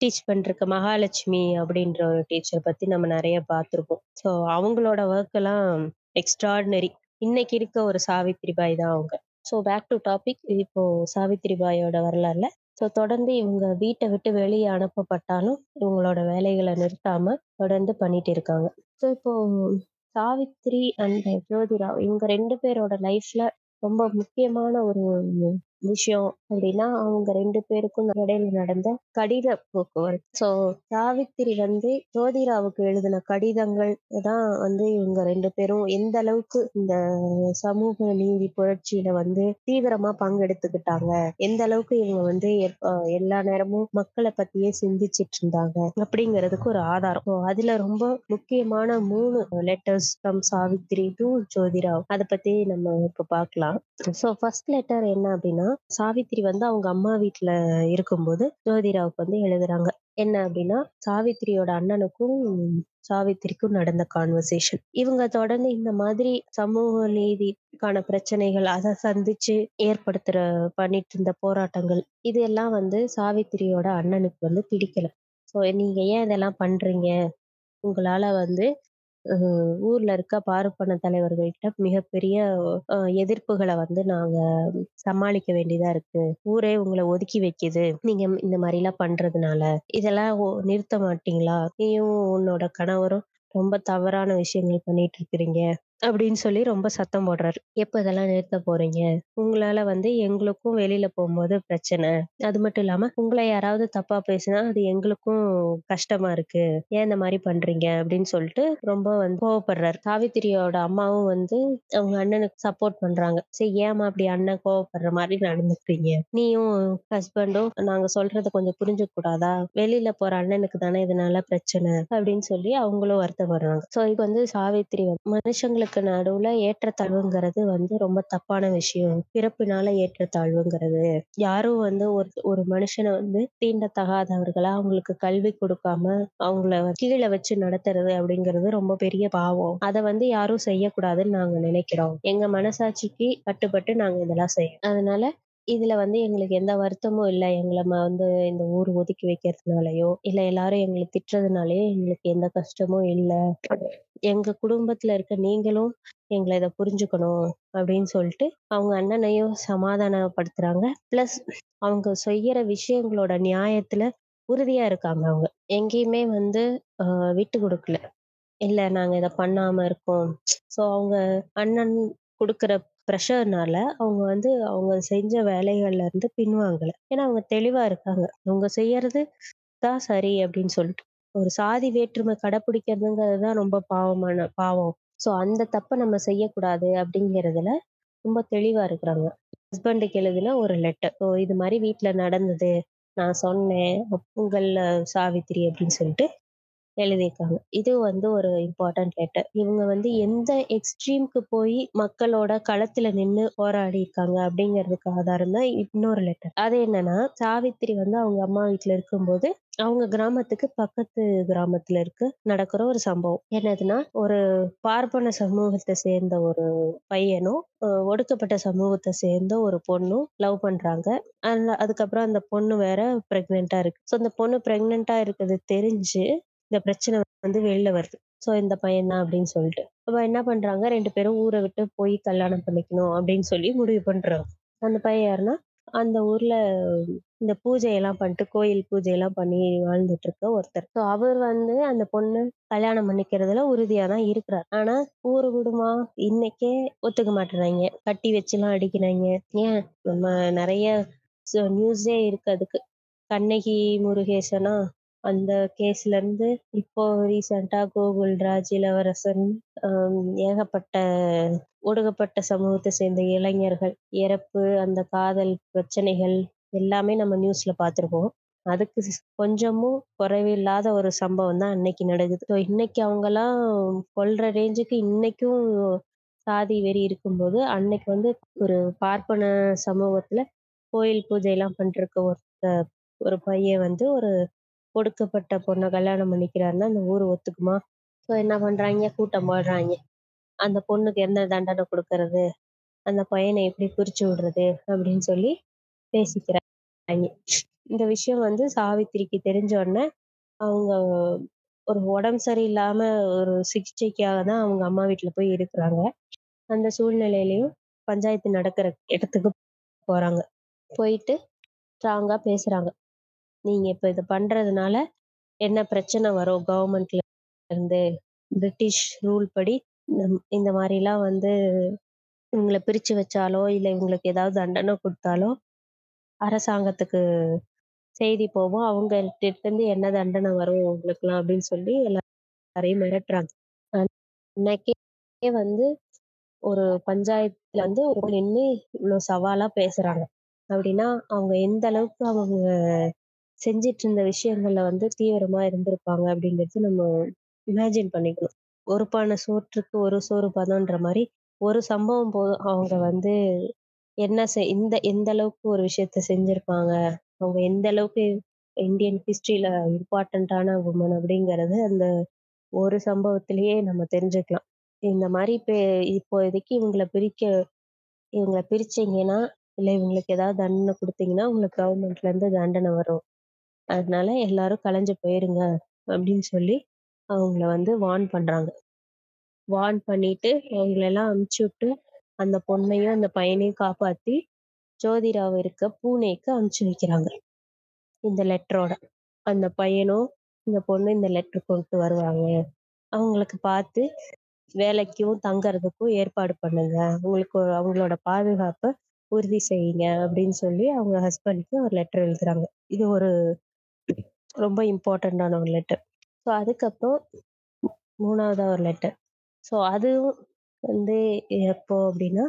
டீச் பண்ணிருக்க மகாலட்சுமி அப்படின்ற ஒரு டீச்சர் பத்தி நம்ம நிறைய பார்த்திருப்போம் ஸோ அவங்களோட ஒர்க் எல்லாம் எக்ஸ்ட்ராடினரி. இன்னைக்கு இருக்க ஒரு சாவித்ரி பாய் தான் அவங்க. ஸோ பேக் டு டாபிக் இப்போ சாவித்ரி பாயோட வரலாறுல. ஸோ தொடர்ந்து இவங்க வீட்டை விட்டு வெளியே அனுப்பப்பட்டாலும் இவங்களோட வேலைகளை நிறுத்தாம தொடர்ந்து பண்ணிட்டு இருக்காங்க. ஸோ இப்போ சாவித்ரி அண்ட் ஜோதிராவ் இவங்க ரெண்டு பேரோட லைஃப்ல ரொம்ப முக்கியமான ஒரு விஷயம் அப்படின்னா அவங்க ரெண்டு பேருக்கும் இடையில நடந்த கடித போக்குவரத்து. ஸோ சாவித்திரி வந்து ஜோதிராவுக்கு எழுதின கடிதங்கள் தான் வந்து இவங்க ரெண்டு பேரும் எந்த அளவுக்கு இந்த சமூக நீதி புரட்சியில வந்து தீவிரமா பங்கெடுத்துக்கிட்டாங்க எந்த அளவுக்கு இவங்க வந்து எல்லா நேரமும் மக்களை பத்தியே சிந்திச்சிட்டு இருந்தாங்க அப்படிங்கிறதுக்கு ஒரு ஆதாரம். அதுல ரொம்ப முக்கியமான மூணு letters from Savitri to Jyotirao. அதை பத்தி நம்ம இப்ப பார்க்கலாம். ஸோ ஃபர்ஸ்ட் லெட்டர் என்ன அப்படின்னா சாவித்திரி வந்து அவங்க அம்மா வீட்டுல இருக்கும்போது ஜோதிராவுக்கு வந்து எழுதுறாங்க. என்ன அப்படின்னா சாவித்திரியோட அண்ணனுக்கும் சாவித்திரிக்கும் நடந்த கான்வர்சேஷன் இவங்க தொடர்ந்து இந்த மாதிரி சமூக நீதிக்கான பிரச்சனைகள் அதை சந்திச்சு ஏற்படுத்துற பண்ணிட்டு இருந்த போராட்டங்கள் இது எல்லாம் வந்து சாவித்திரியோட அண்ணனுக்கு வந்து பிடிக்கல. ஸோ நீங்க ஏன் இதெல்லாம் பண்றீங்க? உங்களால வந்து அஹ், ஊர்ல இருக்க பார்ப்பன தலைவர்கள்ட்ட மிகப்பெரிய அஹ், எதிர்ப்புகளை வந்து நாங்க சமாளிக்க வேண்டியதா இருக்கு. ஊரே உங்களை ஒதுக்கி வைக்குது. நீங்க இந்த மாதிரி எல்லாம் பண்றதுனால. இதெல்லாம் நிறுத்த மாட்டீங்களா? நீயும் உன்னோட கணவரும் ரொம்ப தவறான விஷயங்கள் பண்ணிட்டு இருக்கிறீங்க. அப்படின்னு சொல்லி ரொம்ப சத்தம் போடுறாரு. எப்ப இதெல்லாம் நிறுத்த போறீங்க? உங்களால வந்து எங்களுக்கும் வெளியில போம்போது பிரச்சனை. அது மட்டும் இல்லாம உங்கள யாராவது தப்பா பேசினா அது எங்களுக்கும் கஷ்டமா இருக்கு. ஏன் இந்த மாரி பண்றீங்க? அப்படின்னு சொல்லிட்டு ரொம்ப வந்து கோவப்படுறாரு. சாவித்திரியோட அம்மாவும் வந்து அவங்க அண்ணனுக்கு சப்போர்ட் பண்றாங்க. சரி ஏம்மா அப்படி அண்ணன் கோவப்படுற மாரி நடந்துக்கிறீங்க? நீயும் ஹஸ்பண்டும் நாங்க சொல்றத கொஞ்சம் புரிஞ்சுக்க கூடாதா? வெளியில போற அண்ணனுக்கு தானே இதனால பிரச்சனை அப்படின்னு சொல்லி அவங்களும் வருத்தப்படுறாங்க. சோ இது வந்து சாவித்திரி மனுஷங்களுக்கு பிறப்புக்கு நடுவுல ஏற்றத்தாழ்வுங்கிறது வந்து ரொம்ப தப்பான விஷயம். பிறப்பினால ஏற்றத்தாழ்வுங்கிறது. யாரும் வந்து ஒரு ஒரு மனுஷனை வந்து தீண்டத்தகாதவர்களா அவங்களுக்கு கல்வி கொடுக்காம அவங்கள கீழே வச்சு நடத்துறது அப்படிங்கிறது ரொம்ப பெரிய பாவம். அதை வந்து யாரும் செய்யக்கூடாதுன்னு நாங்க நினைக்கிறோம். எங்க மனசாட்சிக்கு கட்டுப்பட்டு நாங்க இதெல்லாம் செய்யணும் அதனால இதுல வந்து எங்களுக்கு எந்த வருத்தமும் இல்ல. எங்கள ம வந்து இந்த ஊர் ஒதுக்கி வைக்கிறதுனாலயோ, இல்ல எல்லாரும் எங்கள திட்டுறதுனாலயோ எங்களுக்கு எந்த கஷ்டமும் இல்ல. எங்க குடும்பத்துல இருக்க நீங்களும் எங்கள இத புரிஞ்சுக்கணும் அப்படின்னு சொல்லிட்டு அவங்க அண்ணனையும் சமாதானப்படுத்துறாங்க. பிளஸ் அவங்க செய்யற விஷயங்களோட நியாயத்துல உறுதியா இருக்காங்க அவங்க. எங்கேயுமே வந்து அ விட்டு குடுக்கல. இல்ல நாங்க இத பண்ணாம இருக்கோம். சோ அவங்க அண்ணன் குடுக்குற ப்ரெஷர்னால அவங்க வந்து அவங்க செஞ்ச வேலைகள்ல இருந்து பின்வாங்கல. ஏன்னா அவங்க தெளிவா இருக்காங்க. அவங்க செய்யறது தான் சரி அப்படின்னு சொல்லிட்டு. ஒரு சாதி வேற்றுமை கடைப்பிடிக்கிறதுங்கிறது தான் ரொம்ப பாவமான பாவம். ஸோ அந்த தப்பை நம்ம செய்யக்கூடாது அப்படிங்கிறதுல ரொம்ப தெளிவா இருக்கிறாங்க. ஹஸ்பண்டுக்கு எழுதின ஒரு லெட்டர். ஸோ இது மாதிரி வீட்டில் நடந்தது. நான் சொன்னேன். உங்கள் சாவித்திரி அப்படின்னு சொல்லிட்டு எழுதியிருக்காங்க. இது வந்து ஒரு இம்பார்ட்டன்ட் லெட்டர். இவங்க வந்து எந்த எக்ஸ்ட்ரீம்க்கு போய் மக்களோட களத்துல நின்று போராடி இருக்காங்க அப்படிங்கிறதுக்கு ஆதாரம் தான் இன்னொரு லெட்டர். அது என்னன்னா, சாவித்திரி வந்து அவங்க அம்மா வீட்டுல இருக்கும்போது, அவங்க கிராமத்துக்கு பக்கத்து கிராமத்துல இருக்கு நடக்கிற ஒரு சம்பவம். என்னதுன்னா, ஒரு பார்ப்பன சமூகத்தை சேர்ந்த ஒரு பையனும், ஒடுக்கப்பட்ட சமூகத்தை சேர்ந்த ஒரு பொண்ணும் லவ் பண்றாங்க. அந்த அதுக்கப்புறம் அந்த பொண்ணு வேற பிரெக்னெண்டா இருக்கு. ஸோ அந்த பொண்ணு பிரெக்னெண்டா இருக்கிறது தெரிஞ்சு இந்த பிரச்சனை வந்து வெளில வருது. ஸோ இந்த பையன் தான் அப்படின்னு சொல்லிட்டு. அப்ப என்ன பண்றாங்க 2 பேரும் ஊர விட்டு போய் கல்யாணம் பண்ணிக்கணும் அப்படின்னு சொல்லி முடிவு பண்றாங்க. அந்த பையன் யாருன்னா, அந்த ஊர்ல இந்த பூஜையெல்லாம் பண்ணிட்டு கோயில் பூஜையெல்லாம் பண்ணி வாழ்ந்துட்டு இருக்க ஒருத்தர். ஸோ அவர் வந்து அந்த பொண்ணு கல்யாணம் பண்ணிக்கிறதுல உறுதியா தான் இருக்கிறார். ஆனா ஊரு குடும்பமா இன்னைக்கே ஒத்துக்க மாட்டேறாய்ங்க. கட்டி வச்சுலாம் அடிக்கிறாய்ங்க. ஏன் நம்ம நெறைய நியூஸே இருக்கு அதுக்கு. கண்ணகி முருகேசனா அந்த கேஸ்ல இருந்து இப்போ ரீசெண்டா கோகுல்ராஜ், இளவரசன் ஏகப்பட்ட ஒடுக்கப்பட்ட சமூகத்தை சேர்ந்த இளைஞர்கள் இறப்பு, அந்த காதல் பிரச்சனைகள் எல்லாமே நம்ம நியூஸ்ல பார்த்திருப்போம். அதுக்கு கொஞ்சமும் குறைவில்லாத ஒரு சம்பவம் தான் அன்னைக்கு நடக்குது. ஸோ இன்னைக்கு அவங்கெல்லாம் கொல்ற ரேஞ்சுக்கு இன்னைக்கும் சாதி வெறி இருக்கும்போது, அன்னைக்கு வந்து ஒரு பார்ப்பன சமூகத்துல கோயில் பூஜைலாம் பண்ணிட்டுருக்க ஒருத்த ஒரு பையன் வந்து ஒரு ஒடுக்கப்பட்ட பொண்ணை கல்யாணம் பண்ணிக்கிறாருன்னா, அந்த ஊர் ஒத்துக்குமா? ஸோ என்ன பண்ணுறாங்க கூட்டம் போடுறாங்க அந்த பொண்ணுக்கு என்ன தண்டனை கொடுக்கறது அந்த பையனை எப்படி பிரிச்சு விடுறது? அப்படின்னு சொல்லி பேசிக்கிறாங்க இந்த விஷயம் வந்து சாவித்திரிக்கு தெரிஞ்ச உடனே, அவங்க ஒரு உடம்பு சரியில்லாம ஒரு சிகிச்சைக்காக தான் அவங்க அம்மா வீட்டில் போய் இருக்கிறாங்க. அந்த சூழ்நிலையிலையும் பஞ்சாயத்து நடக்கிற இடத்துக்கு போறாங்க. போயிட்டு ஸ்ட்ராங்கா பேசுறாங்க. நீங்க இப்ப இதை பண்றதுனால என்ன பிரச்சனை வரும் கவர்மெண்ட்ல இருந்து? பிரிட்டிஷ் ரூல் படி இந்த இந்த வந்து இவங்களை பிரிச்சு வச்சாலோ, இல்லை இவங்களுக்கு ஏதாவது தண்டனை கொடுத்தாலோ அரசாங்கத்துக்கு செய்தி போகும். அவங்க இருந்து என்ன தண்டனை வரும் உங்களுக்குலாம் அப்படின்னு சொல்லி எல்லாரையும் மிரட்டுறாங்க. அன்னைக்கே வந்து ஒரு பஞ்சாயத்துல வந்து நின்று இவ்வளோ சவாலா பேசுறாங்க. அப்படின்னா, அவங்க எந்த அளவுக்கு அவங்க செஞ்சிட்டு இருந்த விஷயங்கள்ல வந்து தீவிரமா இருந்திருப்பாங்க அப்படிங்கிறது நம்ம இமேஜின் பண்ணிக்கணும். ஒரு பானை சோற்றுக்கு ஒரு சோறு பதம்ன்ற மாதிரி ஒரு சம்பவம் போதும் அவங்க வந்து என்ன செய் இந்த எந்த அளவுக்கு ஒரு விஷயத்த செஞ்சிருப்பாங்க. அவங்க எந்த அளவுக்கு இந்தியன் ஹிஸ்டரியில இம்பார்ட்டண்ட்டான உமன் அப்படிங்கறது அந்த ஒரு சம்பவத்திலேயே நம்ம தெரிஞ்சுக்கலாம். இந்த மாதிரி இப்போ இப்போதைக்கு இவங்களை பிரிக்க இவங்கள பிரிச்சீங்கன்னா, இல்லை இவங்களுக்கு ஏதாவது தண்டனை கொடுத்தீங்கன்னா உங்களுக்கு கவர்மெண்ட்ல இருந்து தண்டனை வரும். அதனால எல்லாரும் கலைஞ்சு போயிருங்க அப்படின்னு சொல்லி அவங்கள வந்து வார்ன் பண்றாங்க. வார்ன் பண்ணிட்டு அவங்களெல்லாம் அனுப்பிச்சு விட்டு, அந்த பொண்ணையும், அந்த பையனையும் காப்பாத்தி ஜோதிராவ் இருக்க பூனேக்கு அனுப்பிச்சு வைக்கிறாங்க. இந்த லெட்டரோட. அந்த பையனும், இந்த பொண்ணு இந்த லெட்டர் கொண்டு வருவாங்க. அவங்களுக்கு பார்த்து வேலைக்கும் தங்கறதுக்கும் ஏற்பாடு பண்ணுங்க அவங்களுக்கு அவங்களோட பாதுகாப்பை உறுதி செய்யுங்க அப்படின்னு சொல்லி அவங்க ஹஸ்பண்ட்க்கு ஒரு லெட்டர் எழுதுறாங்க இது ஒரு ரொம்ப இம்பார்ட்டண்ட்டான ஒரு லெட்டர் ஸோ அதுக்கப்புறம் மூணாவதாக ஒரு லெட்டர் ஸோ அதுவும் வந்து எப்போ அப்படின்னா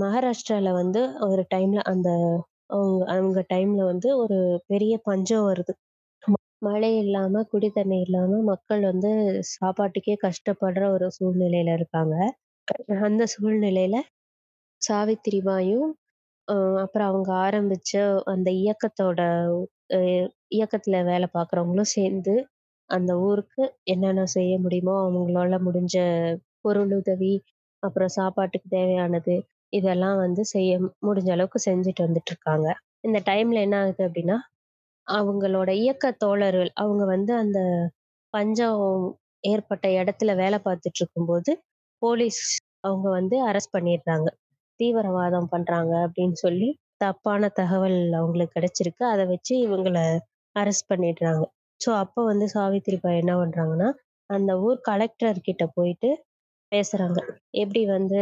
மகாராஷ்டிராவில் வந்து ஒரு டைமில் அந்த அவங்க அவங்க டைமில் வந்து ஒரு பெரிய பஞ்சம் வருது. மழை இல்லாமல் குடி தண்ணி இல்லாமல் மக்கள் வந்து சாப்பாட்டுக்கே கஷ்டப்படுற ஒரு சூழ்நிலையில் இருக்காங்க. அந்த சூழ்நிலையில சாவித்திரிபாயும் அப்புறம் அவங்க ஆரம்பிச்ச அந்த இயக்கத்தோட இயக்கத்துல வேலை பார்க்குறவங்களும் சேர்ந்து அந்த ஊருக்கு என்னென்ன செய்ய முடியுமோ அவங்களால முடிஞ்ச பொருளுதவி அப்புறம் சாப்பாட்டுக்கு தேவையானது இதெல்லாம் வந்து செய்ய முடிஞ்ச அளவுக்கு செஞ்சுட்டு வந்துட்டு இருக்காங்க இந்த டைம்ல என்ன ஆகுது அப்படின்னா அவங்களோட இயக்க தோழர்கள் அவங்க வந்து அந்த பஞ்சம் ஏற்பட்ட இடத்துல வேலை பார்த்துட்டு இருக்கும்போது போலீஸ் அவங்க வந்து அரெஸ்ட் பண்ணிடுறாங்க. தீவிரவாதம் பண்றாங்க அப்படின்னு சொல்லி தப்பான தகவல் அவங்களுக்கு கிடைச்சிருக்கு. அதை வச்சு இவங்களை அரெஸ்ட் பண்ணிடுறாங்க. ஸோ அப்போ வந்து சாவித்திரி பாய் என்ன பண்றாங்கன்னா அந்த ஊர் கலெக்டர் கிட்ட போயிட்டு பேசுறாங்க. எப்படி வந்து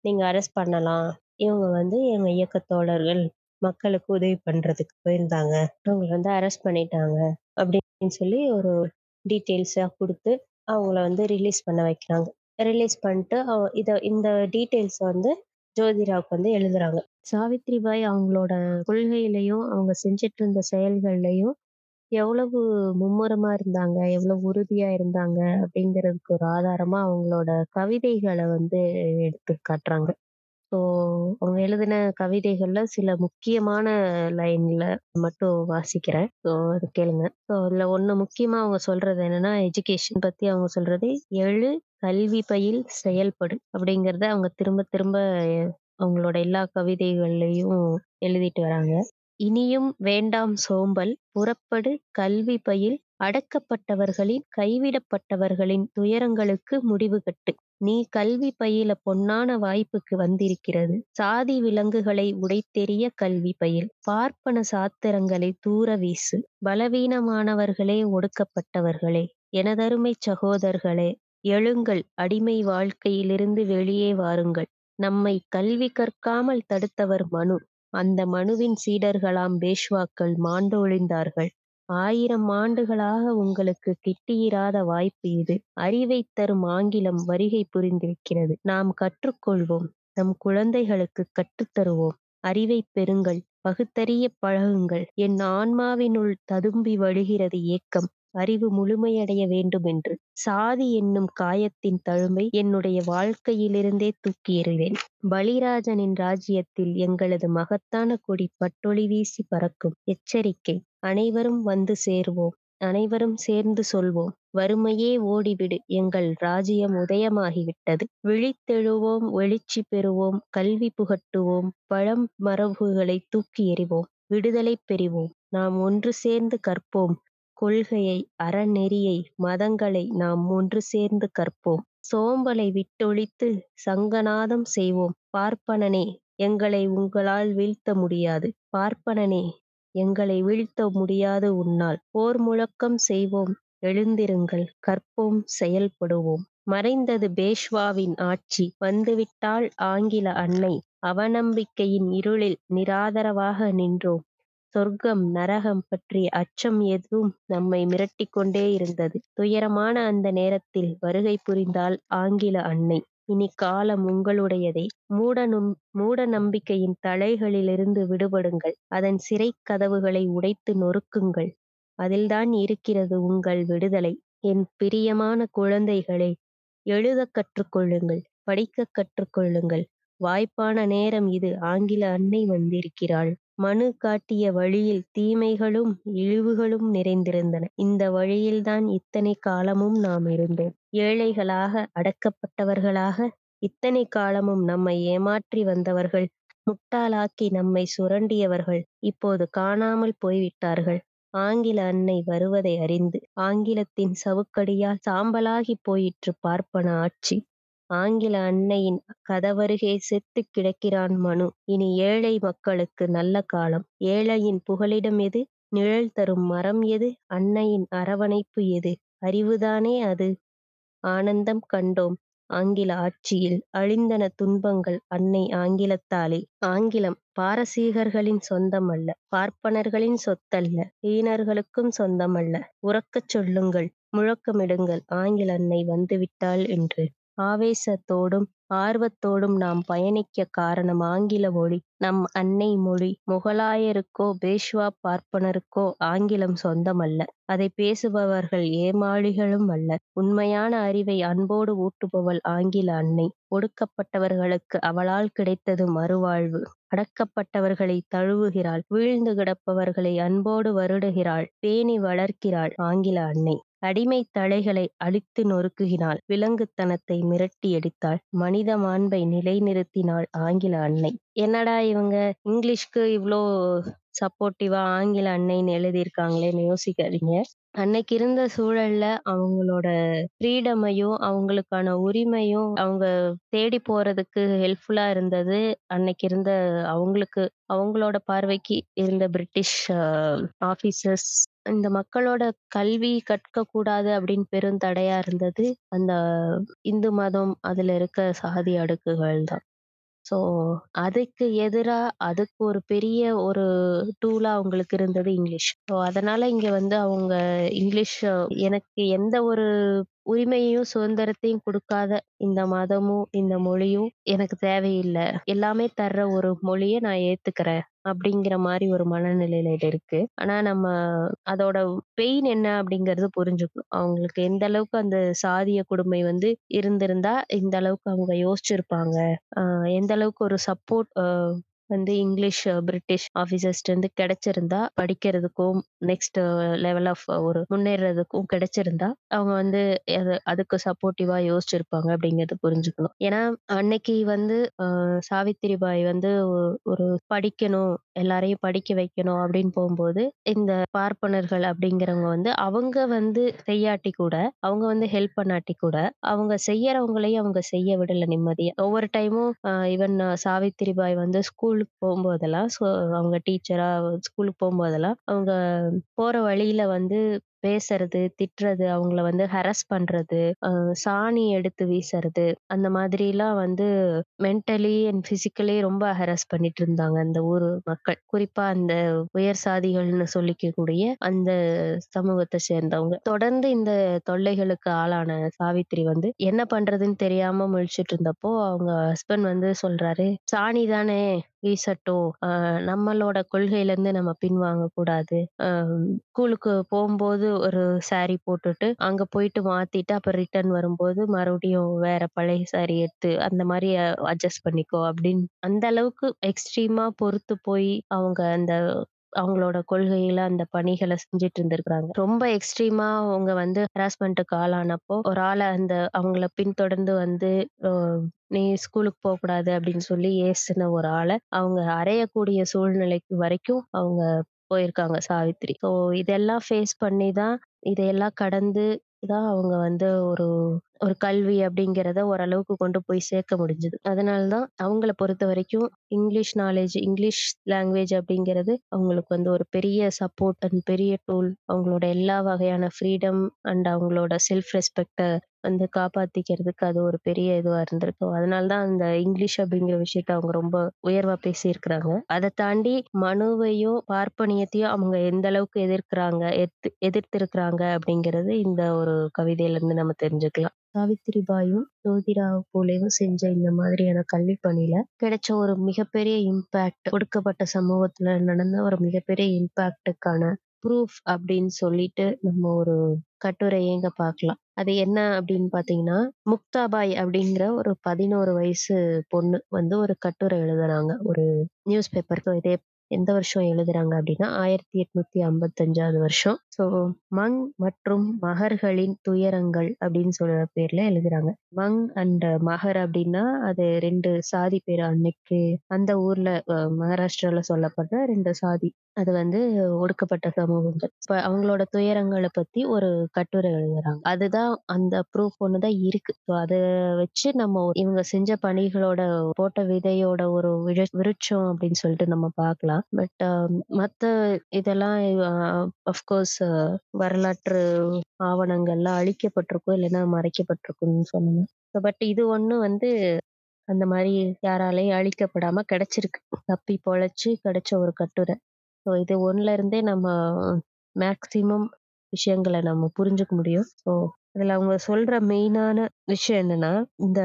நீங்க அரெஸ்ட் பண்ணலாம்? இவங்க வந்து எங்க இயக்கத்தோழர்கள் மக்களுக்கு உதவி பண்றதுக்கு போயிருந்தாங்க. அவங்கள வந்து அரெஸ்ட் பண்ணிட்டாங்க அப்படின்னு சொல்லி ஒரு டீட்டெயில்ஸா கொடுத்து அவங்கள வந்து ரிலீஸ் பண்ண வைக்கிறாங்க. ரிலீஸ் பண்ணிட்டு இத இந்த டீட்டெயில்ஸ் வந்து ஜோதிராவுக்கு வந்து எழுதுறாங்க. சாவித்ரிபாய் அவங்களோட கொள்கையிலையும் அவங்க செஞ்சிட்டு இருந்த செயல்கள்லையும் எவ்வளவு மும்முரமா இருந்தாங்க எவ்வளவு உறுதியா இருந்தாங்க அப்படிங்கிறதுக்கு ஒரு ஆதாரமா அவங்களோட கவிதைகளை வந்து எடுத்து காட்டுறாங்க. ஸோ அவங்க எழுதின கவிதைகள்ல சில முக்கியமான லைன்ல மட்டும் வாசிக்கிறேன். ஸோ அது கேளுங்க. ஸோ அதுல ஒண்ணு முக்கியமா அவங்க சொல்றது என்னன்னா எஜுகேஷன் பத்தி அவங்க சொல்றது எழு கல்வி பயில் செயல்படு அப்படிங்கறத அவங்க திரும்ப திரும்ப அவங்களோட எல்லா கவிதைகள்லையும் எழுதிட்டு வராங்க. இனியும் வேண்டாம் சோம்பல் புறப்படு கல்வி பயில் அடக்கப்பட்டவர்களின் கைவிடப்பட்டவர்களின் துயரங்களுக்கு முடிவு கட்டு. நீ கல்வி பயில பொன்னான வாய்ப்புக்கு வந்திருக்கிறது. சாதி விலங்குகளை உடைத்தெறிய கல்வி பயில். பார்ப்பன சாத்திரங்களை தூர வீசு. பலவீனமானவர்களே ஒடுக்கப்பட்டவர்களே. எனதருமை சகோதரர்களே எழுங்கள். அடிமை வாழ்க்கையிலிருந்து வெளியே வாருங்கள். நம்மை கல்வி கற்காமல் தடுத்தவர் மனு. அந்த மனுவின் சீடர்களாம் பேஷ்வாக்கள் மாண்டொழிந்தார்கள். ஆயிரம் ஆண்டுகளாக உங்களுக்கு கிட்டியிராத வாய்ப்பு இது. அறிவை தரும் ஆங்கிலம் வருகை புரிந்திருக்கிறது. நாம் கற்றுக்கொள்வோம். நம் குழந்தைகளுக்கு கற்றுத்தருவோம். அறிவை பெறுங்கள். பகுத்தறிய பழகுங்கள். என் ஆன்மாவினுள் ததும்பி வழிகிறது ஏக்கம். அறிவு முழுமையடைய வேண்டும் என்று சாதி என்னும் காயத்தின் தழுமை என்னுடைய வாழ்க்கையிலிருந்தே தூக்கி எறிவேன். பலிராஜனின் ராஜ்யத்தில் எங்களது மகத்தான கொடி பட்டொளி வீசி பறக்கும் எச்சரிக்கை. அனைவரும் வந்து சேருவோம். அனைவரும் சேர்ந்து சொல்வோம். வறுமையே ஓடிவிடு. எங்கள் ராஜ்யம் உதயமாகிவிட்டது. விழித்தெழுவோம். எழுச்சி பெறுவோம். கல்வி புகட்டுவோம். பழம் மரபுகளை தூக்கி எறிவோம். விடுதலை பெறுவோம். நாம் ஒன்று சேர்ந்து கற்போம். கொள்கையை அறநெறியை மதங்களை நாம் ஒன்று சேர்ந்து கற்போம். சோம்பலை விட்டொழித்து சங்கநாதம் செய்வோம். பார்ப்பனனே எங்களை உங்களால் வீழ்த்த முடியாது. பார்ப்பனனே எங்களை வீழ்த்த முடியாது உன்னால். போர் முழக்கம் செய்வோம். எழுந்திருங்கள். கற்போம். செயல்படுவோம். மறைந்தது பேஷ்வாவின் ஆட்சி. வந்துவிட்டால் ஆங்கில அன்னை. அவநம்பிக்கையின் இருளில் நிராதரவாக நின்றோம். சொர்க்கம் நரகம் பற்றிய அச்சம் எதுவும் நம்மை மிரட்டி கொண்டே இருந்தது. துயரமான அந்த நேரத்தில் வருகை புரிந்தால் ஆங்கில அன்னை. இனி காலம் உங்களுடையதை. மூடனும் மூட நம்பிக்கையின் தலைகளிலிருந்து விடுபடுங்கள். அதன் சிறை கதவுகளை உடைத்து நொறுக்குங்கள். அதில்தான் இருக்கிறது உங்கள் விடுதலை. என் பிரியமான குழந்தைகளே எழுத கற்றுக்கொள்ளுங்கள் படிக்க கற்றுக்கொள்ளுங்கள். வாய்ப்பான நேரம் இது ஆங்கில அன்னை வந்திருக்கிறாள். மனு காட்டிய வழியில் தீமைகளும் இழிவுகளும் நிறைந்திருந்தன. இந்த வழியில்தான் இத்தனை காலமும் நாம் இருந்தோம். ஏழைகளாக அடக்கப்பட்டவர்களாக இத்தனை காலமும் நம்மை ஏமாற்றி வந்தவர்கள் முட்டாளாக்கி நம்மை சுரண்டியவர்கள் இப்போது காணாமல் போய்விட்டார்கள். ஆங்கில அன்னை வருவதை அறிந்து ஆங்கிலத்தின் சவுக்கடியால் சாம்பலாகி போயிற்று பார்ப்பன ஆட்சி. ஆங்கில அன்னையின் கதவருகே செத்து கிடக்கிறான் மனு. இனி ஏழை மக்களுக்கு நல்ல காலம். ஏழையின் புகலிடம் எது? நிழல் தரும் மரம் எது? அன்னையின் அரவணைப்பு எது? அறிவுதானே அது? ஆனந்தம் கண்டோம் ஆங்கில ஆட்சியில் அழிந்தன துன்பங்கள் அன்னை ஆங்கிலத்தாலே. ஆங்கிலம் பாரசீகர்களின் சொந்தமல்ல பார்ப்பனர்களின் சொத்தல்ல ஈனர்களுக்கும் சொந்தமல்ல. உறக்கச் சொல்லுங்கள் முழக்கமிடுங்கள் ஆங்கில அன்னை வந்துவிட்டாள் என்று. ஆவேசத்தோடும் ஆர்வத்தோடும் நாம் பயணிக்க காரணம் ஆங்கில மொழி. நம் அன்னை மொழி முகலாயருக்கோ பேஷ்வா பார்ப்பனருக்கோ ஆங்கிலம் சொந்தமல்ல. அதை பேசுபவர்கள் ஏமாளிகளும் அல்ல. உண்மையான அறிவை அன்போடு ஊட்டுபவள் ஆங்கில அன்னை. ஒடுக்கப்பட்டவர்களுக்கு அவளால் கிடைத்தது மறுவாழ்வு. அடக்கப்பட்டவர்களை தழுவுகிறாள். வீழ்ந்து கிடப்பவர்களை அன்போடு வருடுகிறாள். பேணி வளர்க்கிறாள் ஆங்கில அன்னை. அடிமை தலைகளை அழித்து நொறுக்குகினாள். விலங்குத்தனத்தை மிரட்டி அடித்தாள். மனித மாண்பை நிலைநிறுத்தினாள் ஆங்கில அன்னை. என்னடா இவங்க? இங்கிலீஷ்க்கு இவ்வளோ சப்போர்ட்டிவா ஆங்கில அன்னைன்னு எழுதியிருக்காங்களேன்னு யோசிக்காதீங்க. அன்னைக்கு இருந்த சூழல்ல அவங்களோட ஃப்ரீடமையும் அவங்களுக்கான உரிமையும் அவங்க தேடி போறதுக்கு ஹெல்ப்ஃபுல்லா இருந்தது. அன்னைக்கு இருந்த அவங்களுக்கு அவங்களோட பார்வைக்கு இருந்த பிரிட்டிஷ் ஆபீசர்ஸ் இந்த மக்களோட கல்வி கற்க கூடாது அப்படின்னு பெரும் தடையா இருந்தது. அந்த இந்து மதம் அதுல இருக்க சாதி அடுக்குகள் தான். ஸோ அதுக்கு எதிராக அதுக்கு ஒரு பெரிய ஒரு டூலா அவங்களுக்கு இருந்தது இங்கிலீஷ். ஸோ அதனால இங்க வந்து அவங்க இங்கிலீஷ் எனக்கு எந்த ஒரு உரிமையையும் சுதந்திரத்தையும் கொடுக்காத இந்த மதமும் இந்த மொழியும் எனக்கு தேவையில்லை. எல்லாமே தர்ற ஒரு மொழியை நான் ஏத்துக்கிறேன். அப்படிங்கிற மாதிரி ஒரு மனநிலையில இது இருக்கு. ஆனா நம்ம அதோட பெயின் என்ன அப்படிங்கறது புரிஞ்சுக்கணும். அவங்களுக்கு எந்த அளவுக்கு அந்த சாதிய கொடுமை வந்து இருந்திருந்தா இந்த அளவுக்கு அவங்க யோசிச்சிருப்பாங்க. ஆஹ் எந்த அளவுக்கு ஒரு சப்போர்ட் வந்து இங்கிலீஷ் பிரிட்டிஷ் ஆஃபீஸர்ஸ்ட் இருந்து கிடைச்சிருந்தா படிக்கிறதுக்கும் நெக்ஸ்ட் லெவல் ஆஃப் ஒரு முன்னேறதுக்கும் கிடைச்சிருந்தா அவங்க வந்து அதுக்கு சப்போர்ட்டிவா யோசிச்சிருப்பாங்க அப்படிங்கறது புரிஞ்சுக்கணும். ஏன்னா அன்னைக்கு வந்து சாவித்திரிபாய் வந்து ஒரு படிக்கணும் எல்லாரையும் படிக்க வைக்கணும் அப்படின்னு போகும்போது இந்த பார்ப்பனர்கள் அப்படிங்கிறவங்க வந்து அவங்க வந்து செய்யாட்டி கூட அவங்க வந்து ஹெல்ப் பண்ணாட்டி கூட அவங்க செய்யறவங்களையும் அவங்க செய்ய விடல நிம்மதியா. ஒவ்வொரு டைமும் ஈவன் சாவித்திரிபாய் வந்து ஸ்கூல் ஸ்கூலுக்கு போகும்போதெல்லாம் அவங்க டீச்சரா ஸ்கூலுக்கு போகும்போதெல்லாம் அவங்க போற வழியில வந்து பேசுறது திட்டுறது அவங்கள வந்து ஹரஸ் பண்றது சாணி எடுத்து வீசுறது அந்த மாதிரி எல்லாம் வந்து மென்டலி அண்ட் பிசிக்கலி ரொம்ப ஹரஸ் பண்ணிட்டு இருந்தாங்க அந்த ஊர் மக்கள். குறிப்பா அந்த உயர் சாதிகள்னு சொல்லிக்கக்கூடிய அந்த சமூகத்தை சேர்ந்தவங்க. தொடர்ந்து இந்த தொல்லைகளுக்கு ஆளான சாவித்திரி வந்து என்ன பண்றதுன்னு தெரியாம முழிச்சிட்டு இருந்தப்போ அவங்க ஹஸ்பண்ட் வந்து சொல்றாரு சாணி தானே வீசட்டும் நம்மளோட கொள்கையில இருந்து நம்ம பின்வாங்க கூடாது ஸ்கூலுக்கு போகும்போது ஒரு சாரி போட்டுட்டு அங்க போயிட்டு மாத்திட்டு அப்புறம் ரிட்டர்ன் வரும்போது மறுபடியும் வேற பழைய சாரி எடுத்து அந்த மாதிரி அட்ஜஸ்ட் பண்ணிக்கோ அப்படின்னு. அந்த அளவுக்கு எக்ஸ்ட்ரீமா பொறுத்து போய் அவங்க அந்த அவங்களோட கொள்கையில அந்த பணிகளை செஞ்சுட்டு இருந்திருக்கிறாங்க ரொம்ப எக்ஸ்ட்ரீமா அவங்க வந்து ஹராஸ்மெண்ட்டுக்கு ஆளானப்போ ஒரு ஆளை அந்த அவங்கள பின்தொடர்ந்து வந்து நீ ஸ்கூலுக்கு போக கூடாது அப்படின்னு சொல்லி ஏசுன ஒரு ஆளை அவங்க அறையக்கூடிய சூழ்நிலைக்கு வரைக்கும் அவங்க போயிருக்காங்க சாவித்திரி. ஸோ இதெல்லாம் ஃபேஸ் பண்ணி தான் இதையெல்லாம் கடந்து தான் அவங்க வந்து ஒரு ஒரு கல்வி அப்படிங்கிறத ஓரளவுக்கு கொண்டு போய் சேர்க்க முடிஞ்சது. அதனாலதான் அவங்கள பொறுத்த வரைக்கும் இங்கிலீஷ் நாலேஜ் இங்கிலீஷ் லாங்குவேஜ் அப்படிங்கிறது அவங்களுக்கு வந்து ஒரு பெரிய சப்போர்ட் அண்ட் பெரிய டூல் அவங்களோட எல்லா வகையான ஃப்ரீடம் அண்ட் அவங்களோட செல்ஃப் ரெஸ்பெக்டை வந்து காப்பாத்திக்கிறதுக்கு அது ஒரு பெரிய இதுவா இருந்திருக்கும். அதனாலதான் அந்த இங்கிலீஷ் அப்படிங்கிற விஷயத்த அவங்க ரொம்ப உயர்வா பேசியிருக்கிறாங்க. அதை தாண்டி மனுவையும் பார்ப்பனியத்தையும் அவங்க எந்த அளவுக்கு எதிர்க்கிறாங்க எதிர்த்திருக்கிறாங்க அப்படிங்கிறது இந்த ஒரு கவிதையில இருந்து நம்ம தெரிஞ்சுக்கலாம். சாவித்திரிபாயும் ஜோதிராவ் போலேயும் செஞ்ச இந்த மாதிரியான கல்வி பணியில கிடைச்ச ஒரு மிகப்பெரிய இம்பாக்ட் கொடுக்கப்பட்ட சமூகத்துல நடந்த ஒரு மிகப்பெரிய இம்பாக்டுக்கான ப்ரூஃப் அப்படின்னு சொல்லிட்டு நம்ம ஒரு கட்டுரை எங்க பார்க்கலாம். அது என்ன அப்படின்னு பாத்தீங்கன்னா முக்தாபாய் அப்படிங்கிற ஒரு பதினோரு வயசு பொண்ணு வந்து ஒரு கட்டுரை எழுதுறாங்க. ஒரு நியூஸ் பேப்பருக்கு இதே எந்த வருஷம் எழுதுறாங்க அப்படின்னா ஆயிரத்தி எட்நூத்தி ஐம்பத்தஞ்சாவது வருஷம். ஸோ மங் மற்றும் மகர்களின் துயரங்கள் அப்படின்னு சொல்ற பேர்ல எழுதுறாங்க. மங் அண்ட் மகர் அப்படின்னா அது ரெண்டு சாதி பேர் அன்னைக்கு அந்த ஊர்ல மகாராஷ்டிரால சொல்லப்படுற ரெண்டு சாதி. அது வந்து ஒடுக்கப்பட்ட சமூகங்கள். இப்ப அவங்களோட துயரங்களை பத்தி ஒரு கட்டுரை எழுதுறாங்க. அதுதான் அந்த ப்ரூஃப் ஒண்ணுதான் இருக்கு. ஸோ அதை வச்சு நம்ம இவங்க செஞ்ச பணிகளோட போட்ட விதையோட ஒரு விருட்சம் அப்படின்னு சொல்லிட்டு நம்ம பார்க்கலாம். பட் மத்த இதெல்லாம் அஃப்கோர்ஸ் வரலாற்று ஆவணங்கள்லாம் அழிக்கப்பட்டிருக்கும் இல்லைன்னா மறைக்கப்பட்டிருக்கும்னு சொன்னாங்க பட் இது ஒண்ணு வந்து அந்த மாதிரி யாராலையும் அழிக்கப்படாம கிடைச்சிருக்கு. தப்பி பொழைச்சு கிடைச்ச ஒரு கட்டுரை. ஸோ இது ஒண்ணுல இருந்தே நம்ம மேக்சிமம் விஷயங்களை நம்ம புரிஞ்சுக்க முடியும். ஸோ அதுல அவங்க சொல்ற மெயினான விஷயம் என்னன்னா இந்த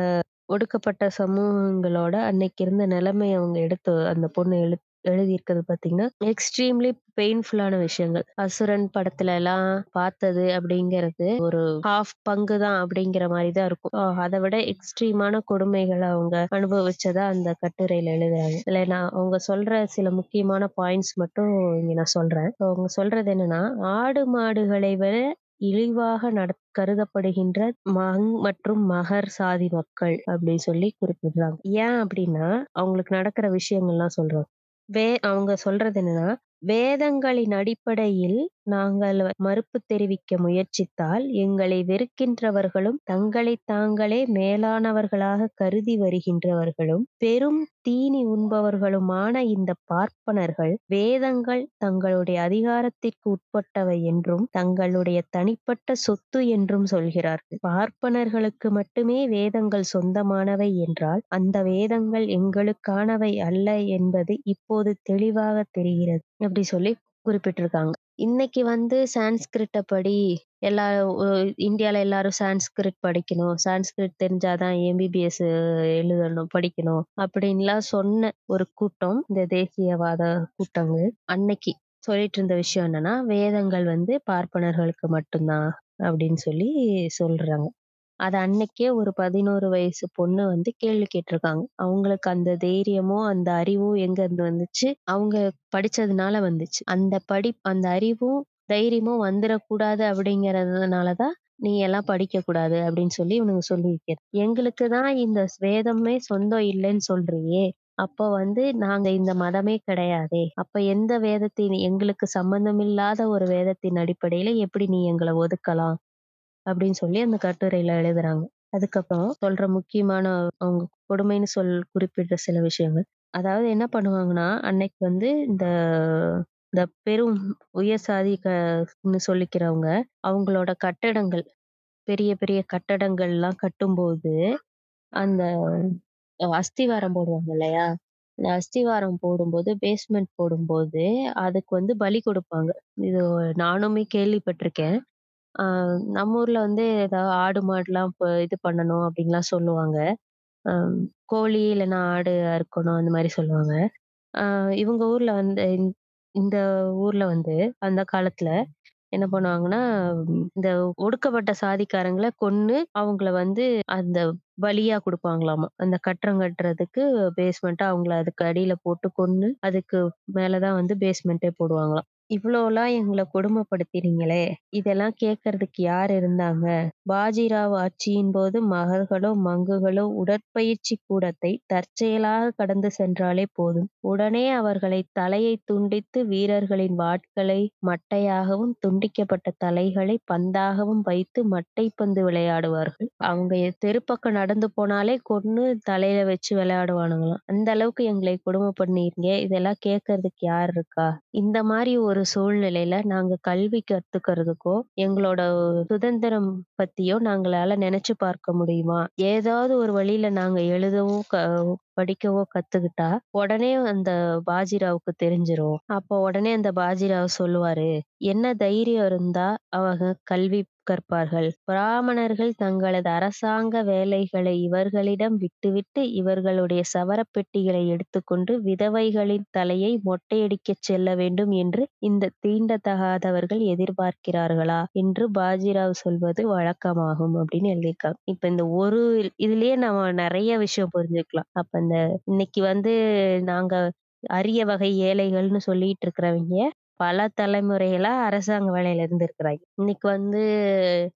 ஒடுக்கப்பட்ட சமூகங்களோட அன்னைக்கு இருந்த நிலைமை அவங்க எடுத்து அந்த பொண்ணு எழு எழுதியிருக்கிறது பாத்தீங்கன்னா எக்ஸ்ட்ரீம்லி பெயின்ஃபுல்லான விஷயங்கள். அசுரன் படத்துல எல்லாம் பார்த்தது அப்படிங்கிறது ஒரு ஹாஃப் பங்கு தான் அப்படிங்கிற மாதிரி தான் இருக்கும். அதை விட எக்ஸ்ட்ரீமான கொடுமைகளை அவங்க அனுபவிச்சதா அந்த கட்டுரையில எழுதுறாங்க. இல்லை நான் அவங்க சொல்ற சில முக்கியமான பாயிண்ட்ஸ் மட்டும் இங்க நான் சொல்றேன். அவங்க சொல்றது என்னன்னா ஆடு மாடுகளை விட இழிவாக நட கருதப்படுகின்ற மங் மற்றும் மகர் சாதி மக்கள் அப்படின்னு சொல்லி குறிப்பிடுறாங்க. ஏன் அப்படின்னா அவங்களுக்கு நடக்கிற விஷயங்கள்லாம் சொல்றாங்க. வே அவங்க சொல்றது என்னன்னா வேதங்களின் அடிப்படையில் நாங்கள் மறுப்பு தெரிவிக்க முயற்சித்தால் எங்களை வெறுக்கின்றவர்களும் தங்களை தாங்களே மேலானவர்களாக கருதி வருகின்றவர்களும் பெரும் தீனி உண்பவர்களுமான இந்த பார்ப்பனர்கள் வேதங்கள் தங்களுடைய அதிகாரத்திற்கு உட்பட்டவை என்றும் தங்களுடைய தனிப்பட்ட சொத்து என்றும் சொல்கிறார்கள். பார்ப்பனர்களுக்கு மட்டுமே வேதங்கள் சொந்தமானவை என்றால் அந்த வேதங்கள் எங்களுக்கானவை அல்ல என்பது இப்போது தெளிவாக தெரிகிறது. அப்படி சொல்லி குறிப்பிட்டிருக்காங்க. இன்னைக்கு வந்து சான்ஸ்கிரிட்ட படி எல்லா இந்தியால எல்லாரும் சான்ஸ்கிரிட் படிக்கணும். சான்ஸ்கிரிட் தெரிஞ்சாதான் எம்பிபிஎஸ் எழுதணும் படிக்கணும் அப்படின்லாம் சொன்ன ஒரு கூட்டம் இந்த தேசியவாத கூட்டங்கள். அன்னைக்கு சொல்லிட்டு இருந்த விஷயம் என்னன்னா வேதங்கள் வந்து பார்ப்பனர்களுக்கு மட்டும்தான் அப்படின்னு சொல்லி சொல்றாங்க. அது அன்னைக்கே ஒரு பதினோரு வயசு பொண்ணு வந்து கேள்வி கேட்டிருக்காங்க. அவங்களுக்கு அந்த தைரியமோ அந்த அறிவும் எங்க இருந்து வந்துச்சு? அவங்க படிச்சதுனால வந்துச்சு. அந்த படி அந்த அறிவும் தைரியமும் வந்துடக்கூடாது அப்படிங்கறதுனாலதான் நீ எல்லாம் படிக்க கூடாது அப்படின்னு சொல்லி இவனுங்க சொல்லியிருக்க எங்களுக்கு தான் இந்த வேதமே சொந்தம் இல்லைன்னு சொல்றியே. அப்ப வந்து நாங்க இந்த மதமே கிடையாதே. அப்ப எந்த வேதத்தின் எங்களுக்கு சம்பந்தமில்லாத ஒரு வேதத்தின் அடிப்படையில எப்படி நீ எங்களை ஒதுக்கலாம்? அப்படின்னு சொல்லி அந்த கட்டுரையில எழுதுறாங்க. அதுக்கப்புறம் சொல்ற முக்கியமான அவங்க கொடுமைன்னு சொல் குறிப்பிடுற சில விஷயங்கள். அதாவது என்ன பண்ணுவாங்கன்னா அன்னைக்கு வந்து இந்த இந்த பெரும் உயர் சாதி க சொல்லிக்கிறவங்க அவங்களோட கட்டடங்கள் பெரிய பெரிய கட்டடங்கள்லாம் கட்டும்போது அந்த அஸ்திவாரம் போடுவாங்க இல்லையா? இந்த அஸ்திவாரம் போடும்போது பேஸ்மெண்ட் போடும்போது அதுக்கு வந்து பலி கொடுப்பாங்க. இது நானுமே கேள்விப்பட்டிருக்கேன். ஆ நம்ம ஊர்ல வந்து ஏதாவது ஆடு மாடுலாம் இப்போ இது பண்ணணும் அப்படின்லாம் சொல்லுவாங்க. கோழி இல்லைன்னா ஆடு அறுக்கணும் அந்த மாதிரி சொல்லுவாங்க. இவங்க ஊர்ல வந்து இந்த ஊர்ல வந்து அந்த காலத்துல என்ன பண்ணுவாங்கன்னா இந்த ஒடுக்கப்பட்ட சாதிக்காரங்களை கொன்னு அவங்கள வந்து அந்த பலியா கொடுப்பாங்களாமா. அந்த கட்டடம் கட்டுறதுக்கு பேஸ்மெண்ட்டா அவங்கள அதுக்கு அடியில போட்டு கொன்னு அதுக்கு மேலதான் வந்து பேஸ்மெண்ட்டே போடுவாங்களாம். இவ்வளோலாம் எங்களை கொடுமைப்படுத்தினீங்களே. இதெல்லாம் கேட்கறதுக்கு யார் இருந்தாங்க? பாஜிராவ் ஆட்சியின் போது மகர்களோ மங்குகளோ உடற்பயிற்சி கூடத்தை தற்செயலாக கடந்து சென்றாலே போதும். உடனே அவர்களை தலையை துண்டித்து வீரர்களின் வாட்களை மட்டையாகவும் துண்டிக்கப்பட்ட தலைகளை பந்தாகவும் வைத்து மட்டை பந்து விளையாடுவார்கள். அவங்க தெருப்பக்கம் நடந்து போனாலே கொன்னு தலையில வச்சு விளையாடுவானுங்களாம். அந்த அளவுக்கு எங்களை கொடுமை பண்ணிருங்க இதெல்லாம் கேட்கறதுக்கு யார் இருக்கா? இந்த மாதிரி ஒரு சூழ்நிலையில நாங்க கல்வி கத்துக்கிறதுக்கோ எங்களோட சுதந்திரம் பத்தியோ நாங்களால நினைச்சு பார்க்க முடியுமா? ஏதாவது ஒரு வழியில நாங்க எழுதவும் படிக்கவோ கத்துக்கிட்டா உடனே அந்த பாஜிராவுக்கு தெரிஞ்சிரும். அப்போ உடனே அந்த பாஜிராவ் சொல்லுவாரு என்ன தைரியம் இருந்தா அவங்க கல்வி கற்பார்கள். பிராமணர்கள் தங்களது அரசாங்க வேலைகளை இவர்களிடம் விட்டுவிட்டு இவர்களுடைய சவரப்பெட்டிகளை எடுத்துக்கொண்டு விதவைகளின் தலையை மொட்டையடிக்க செல்ல வேண்டும் என்று இந்த தீண்டத்தகாதவர்கள் எதிர்பார்க்கிறார்களா என்று பாஜிராவ் சொல்வது வழக்கமாகும் அப்படின்னு எழுதியிருக்காங்க. இப்ப இந்த ஒரு இதுலயே நம்ம நிறைய விஷயம் புரிஞ்சுக்கலாம். அப்ப இந்த இன்னைக்கு வந்து நாங்க அரிய வகை ஏழைகள்னு சொல்லிட்டு இருக்கிறவங்க பல தலைமுறைகளா அரசாங்க வேலையில இருந்திருக்கிறாங்க. இன்னைக்கு வந்து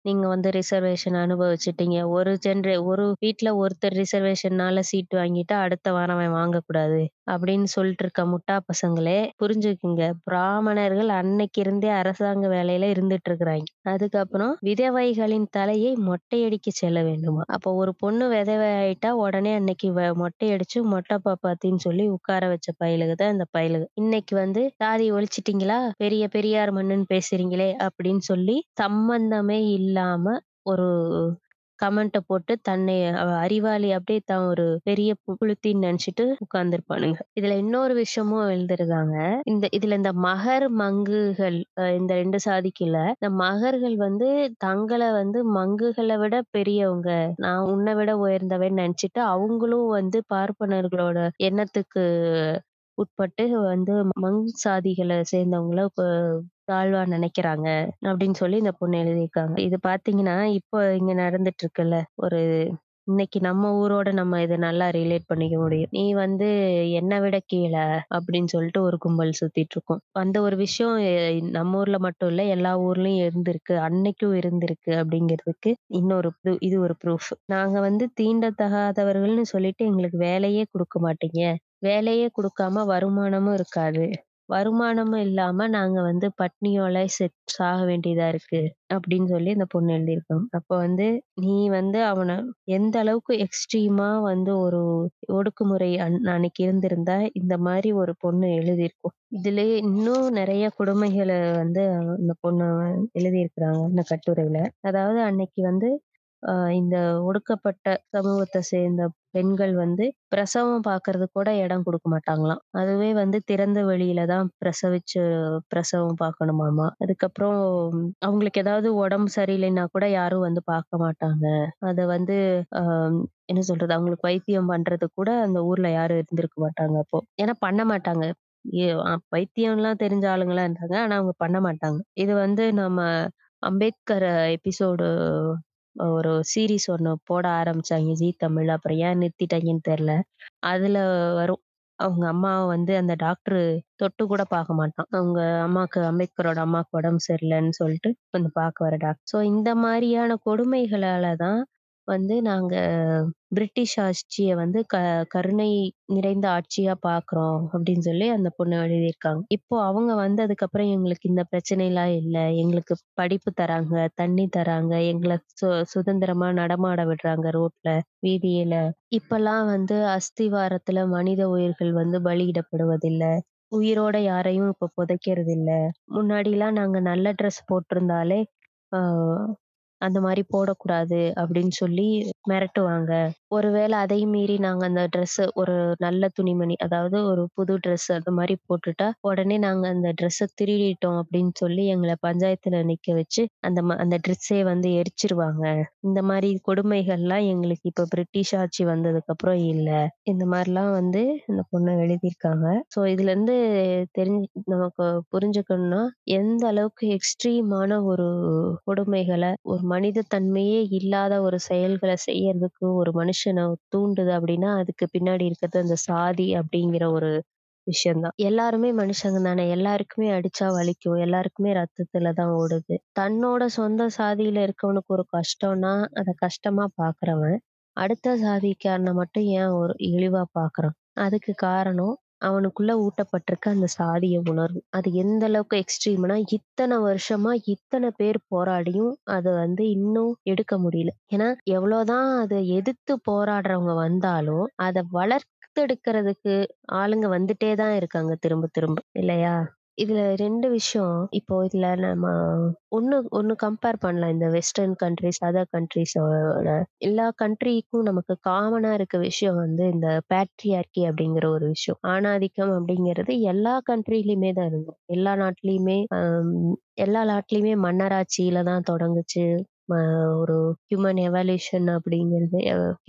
நீங்க வந்து ரிசர்வேஷன் அனுபவிச்சுட்டீங்க. ஒரு ஜென்ரே ஒரு வீட்டுல ஒருத்தர் ரிசர்வேஷன்னால சீட் வாங்கிட்டா அடுத்த வாரம் அவன் வாங்கக்கூடாது அப்படின்னு சொல்லிட்டு இருக்க முட்டா பசங்களே புரிஞ்சுக்குங்க. பிராமணர்கள் அன்னைக்கு இருந்தே அரசாங்க வேலையில இருந்துட்டு இருக்கிறாங்க. அதுக்கப்புறம் விதவைகளின் தலையை மொட்டையடிக்க செல்ல வேண்டுமா? அப்போ ஒரு பொண்ணு விதவை ஆயிட்டா உடனே அன்னைக்கு வ- மொட்டையடிச்சு மொட்டை பாப்பாத்தின்னு சொல்லி உட்கார வச்ச பயலுக தான் இந்த பயலுக இன்னைக்கு வந்து சாதி ஒழிச்சிட்டீங்களா? பெரிய பெரியார் மண்ணுன்னு பேசுறீங்களே? அப்படின்னு சொல்லி சம்பந்தமே இல்லாம ஒரு கமெண்ட்டை போட்டு தன்னை அவ அறிவாளி அப்படியே தான் ஒரு பெரிய பு- புளுத்தின்னு நினைச்சிட்டு உட்கார்ந்துருப்பானுங்க. இதுல இன்னொரு விஷயமும் எழுதிருக்காங்க இந்த இதுல இந்த மகர் மங்குகள் இந்த ரெண்டு சாதிக்குல இந்த மகர்கள் வந்து தங்களை வந்து மங்குகளை விட பெரியவங்க. நான் உன்னை விட உயர்ந்தவன் நினைச்சிட்டு அவங்களும் வந்து பார்ப்பனர்களோட எண்ணத்துக்கு உட்பட்டு வந்து மங் சாதிகளை சேர்ந்தவங்கள இப்ப தாழ்வா நினைக்கிறாங்க அப்படின்னு சொல்லி இந்த பொண்ணு எழுதியிருக்காங்க. இது பாத்தீங்கன்னா இப்போ இங்க நடந்துட்டு இருக்குல்ல ஒரு இன்னைக்கு நம்ம ஊரோட நம்ம இதை நல்லா ரிலேட் பண்ணிக்க முடியும். நீ வந்து என்னை விட கீழே அப்படின்னு சொல்லிட்டு ஒரு கும்பல் சுத்திட்டு இருக்கும். அந்த ஒரு விஷயம் எ- நம்ம ஊர்ல மட்டும் இல்ல எல்லா ஊர்லயும் இருந்திருக்கு. அன்னைக்கும் இருந்திருக்கு அப்படிங்கிறதுக்கு இன்னொரு இது இது ஒரு ப்ரூஃப் நாங்க வந்து தீண்டத்தகாதவர்கள்னு சொல்லிட்டு எங்களுக்கு வேலையே கொடுக்க மாட்டீங்க. வேலையே கொடுக்காம வருமானமும் இருக்காது. வருமானமும் இல்லாம நாங்க வந்து பட்னியோல செத் சாக வேண்டியதா இருக்கு அப்படின்னு சொல்லி இந்த பொண்ணு எழுதியிருக்கோம். அப்ப வந்து நீ வந்து அவனை எந்த அளவுக்கு எக்ஸ்ட்ரீமா வந்து ஒரு ஒடுக்குமுறை அன்- அன்னைக்கு இருந்திருந்தா இந்த மாதிரி ஒரு பொண்ணு எழுதியிருக்கும். இதுலயே இன்னும் நிறைய கொடுமைகளை வந்து இந்த பொண்ணு எழுதியிருக்கிறாங்க இந்த கட்டுரையில. அதாவது அன்னைக்கு வந்து இந்த ஒடுக்கப்பட்ட சமூகத்தை சேர்ந்த பெண்கள் வந்து பிரசவம் பாக்குறது கூட இடம் கொடுக்க மாட்டாங்களாம். அதுவே வந்து திறந்த வெளியில தான் பிரசவிச்சு பிரசவம் பார்க்கணுமாமா அதுக்கப்புறம் அவங்களுக்கு ஏதாவது உடம்பு சரியில்லைன்னா கூட யாரும் வந்து பார்க்க மாட்டாங்க. அத வந்து என்ன சொல்றது அவங்களுக்கு வைத்தியம் பண்றது கூட அந்த ஊர்ல யாரும் இருந்திருக்க மாட்டாங்க அப்போ. ஏன்னா பண்ண மாட்டாங்க. ஏ- வைத்தியம்லாம் தெரிஞ்ச ஆளுங்களா இருந்தாங்க. ஆனா அவங்க பண்ண மாட்டாங்க. இது வந்து நம்ம அம்பேத்கர் எபிசோடு ஒரு சீரிஸ் ஒண்ணு போட ஆரம்பிச்சாங்க. ஜீ தமிழ் அப்புறம் ஏன் நிறுத்திட்டாங்கன்னு தெரியல அதுல வரும். அவங்க அம்மாவை வந்து அந்த டாக்டர் தொட்டு கூட பார்க்க மாட்டான். அவங்க அம்மாக்கு அம்பேத்கரோட அம்மாக்கு உடம்பு சரியில்லைன்னு சொல்லிட்டு வந்து பார்க்க வர டாக்டர். ஸோ இந்த மாதிரியான கொடுமைகளால தான் வந்து நாங்க பிரிட்டிஷ் ஆட்சியை வந்து க கருணை நிறைந்த ஆட்சியா பாக்குறோம் அப்படின்னு சொல்லி அந்த பொண்ணு எழுதியிருக்காங்க. இப்போ அவங்க வந்ததுக்கப்புறம் எங்களுக்கு இந்த பிரச்சனை எல்லாம் இல்ல. எங்களுக்கு படிப்பு தராங்க தண்ணி தராங்க எங்களை சு சுதந்திரமா நடமாட விடுறாங்க ரோட்ல வீதியில. இப்பெல்லாம் வந்து அஸ்திவாரத்துல மனித உயிர்கள் வந்து பலியிடப்படுவதில்லை. உயிரோட யாரையும் இப்ப புதைக்கிறது இல்ல முன்னாடி எல்லாம் நாங்க நல்ல ட்ரெஸ் போட்டிருந்தாலே அந்த மாதிரி போடக்கூடாது அப்படின்னு சொல்லி மிரட்டுவாங்க. ஒருவேளை அதையும் மீறி நாங்க அந்த Dress ஒரு நல்ல துணிமணி அதாவது ஒரு புது ட்ரெஸ் அது மாதிரி போட்டுட்டா உடனே நாங்க அந்த ட்ரெஸ்ஸை திருடிட்டோம் அப்படின்னு சொல்லி எங்களை பஞ்சாயத்துல நிக்க வச்சு அந்த ம- அந்த ட்ரெஸ்ஸே வந்து எரிச்சிருவாங்க. இந்த மாதிரி கொடுமைகள்லாம் எங்களுக்கு இப்ப பிரிட்டிஷ் ஆட்சி வந்ததுக்கு அப்புறம் இல்ல. இந்த மாதிரிலாம் வந்து இந்த பொண்ணு எழுதியிருக்காங்க. ஸோ இதுல இருந்து தெரிஞ்சு நமக்கு புரிஞ்சுக்கணும்னா எந்த அளவுக்கு எக்ஸ்ட்ரீமான ஒரு கொடுமைகளை ஒரு மனித தன்மையே இல்லாத ஒரு செயல்களை செய்யறதுக்கு ஒரு மனுஷன் தூண்டுது அப்படின்னா அதுக்கு பின்னாடி இருக்கிறது அந்த சாதி அப்படிங்கிற ஒரு விஷயம்தான். எல்லாருமே மனுஷங்க தானே. எல்லாருக்குமே அடிச்சா வலிக்கும். எல்லாருக்குமே ரத்தத்துல தான் ஓடுது. தன்னோட சொந்த சாதியில இருக்கவனுக்கு ஒரு கஷ்டம்னா அதை கஷ்டமா பாக்குறவன் அடுத்த சாதிக்காரனை மட்டும் ஏன் ஒரு இழிவா பாக்குறான்? அதுக்கு காரணம் அவனுக்குள்ள ஊட்டப்பட்டிருக்க அந்த சாதிய உணர்வு. அது எந்த அளவுக்கு எக்ஸ்ட்ரீம்னா இத்தனை வருஷமா இத்தனை பேர் போராடியும் அதை வந்து இன்னும் எடுக்க முடியல. ஏன்னா எவ்வளவுதான் அதை எதிர்த்து போராடுறவங்க வந்தாலும் அதை வளர்த்தெடுக்கிறதுக்கு ஆளுங்க வந்துட்டே தான் இருக்காங்க திரும்ப திரும்ப. இல்லையா? இதுல ரெண்டு விஷயம். இப்போ இதுல நம்ம ஒண்ணு ஒண்ணு கம்பேர் பண்ணலாம். இந்த வெஸ்டர்ன் கண்ட்ரிஸ் அதர் கண்ட்ரிஸோட எல்லா கண்ட்ரிக்கும் நமக்கு காமனா இருக்க விஷயம் வந்து இந்த பேட்ரியார்கி அப்படிங்கிற ஒரு விஷயம். ஆணாதிக்கம் அப்படிங்கிறது எல்லா கண்ட்ரிலயுமே தான் இருக்கும் எல்லா நாட்டிலயுமே எல்லா நாட்டிலயுமே மன்னராட்சியில தான் தொடங்குச்சு. ம- ஒரு ஹியூமன் எவல்யூஷன் அப்படிங்கிறது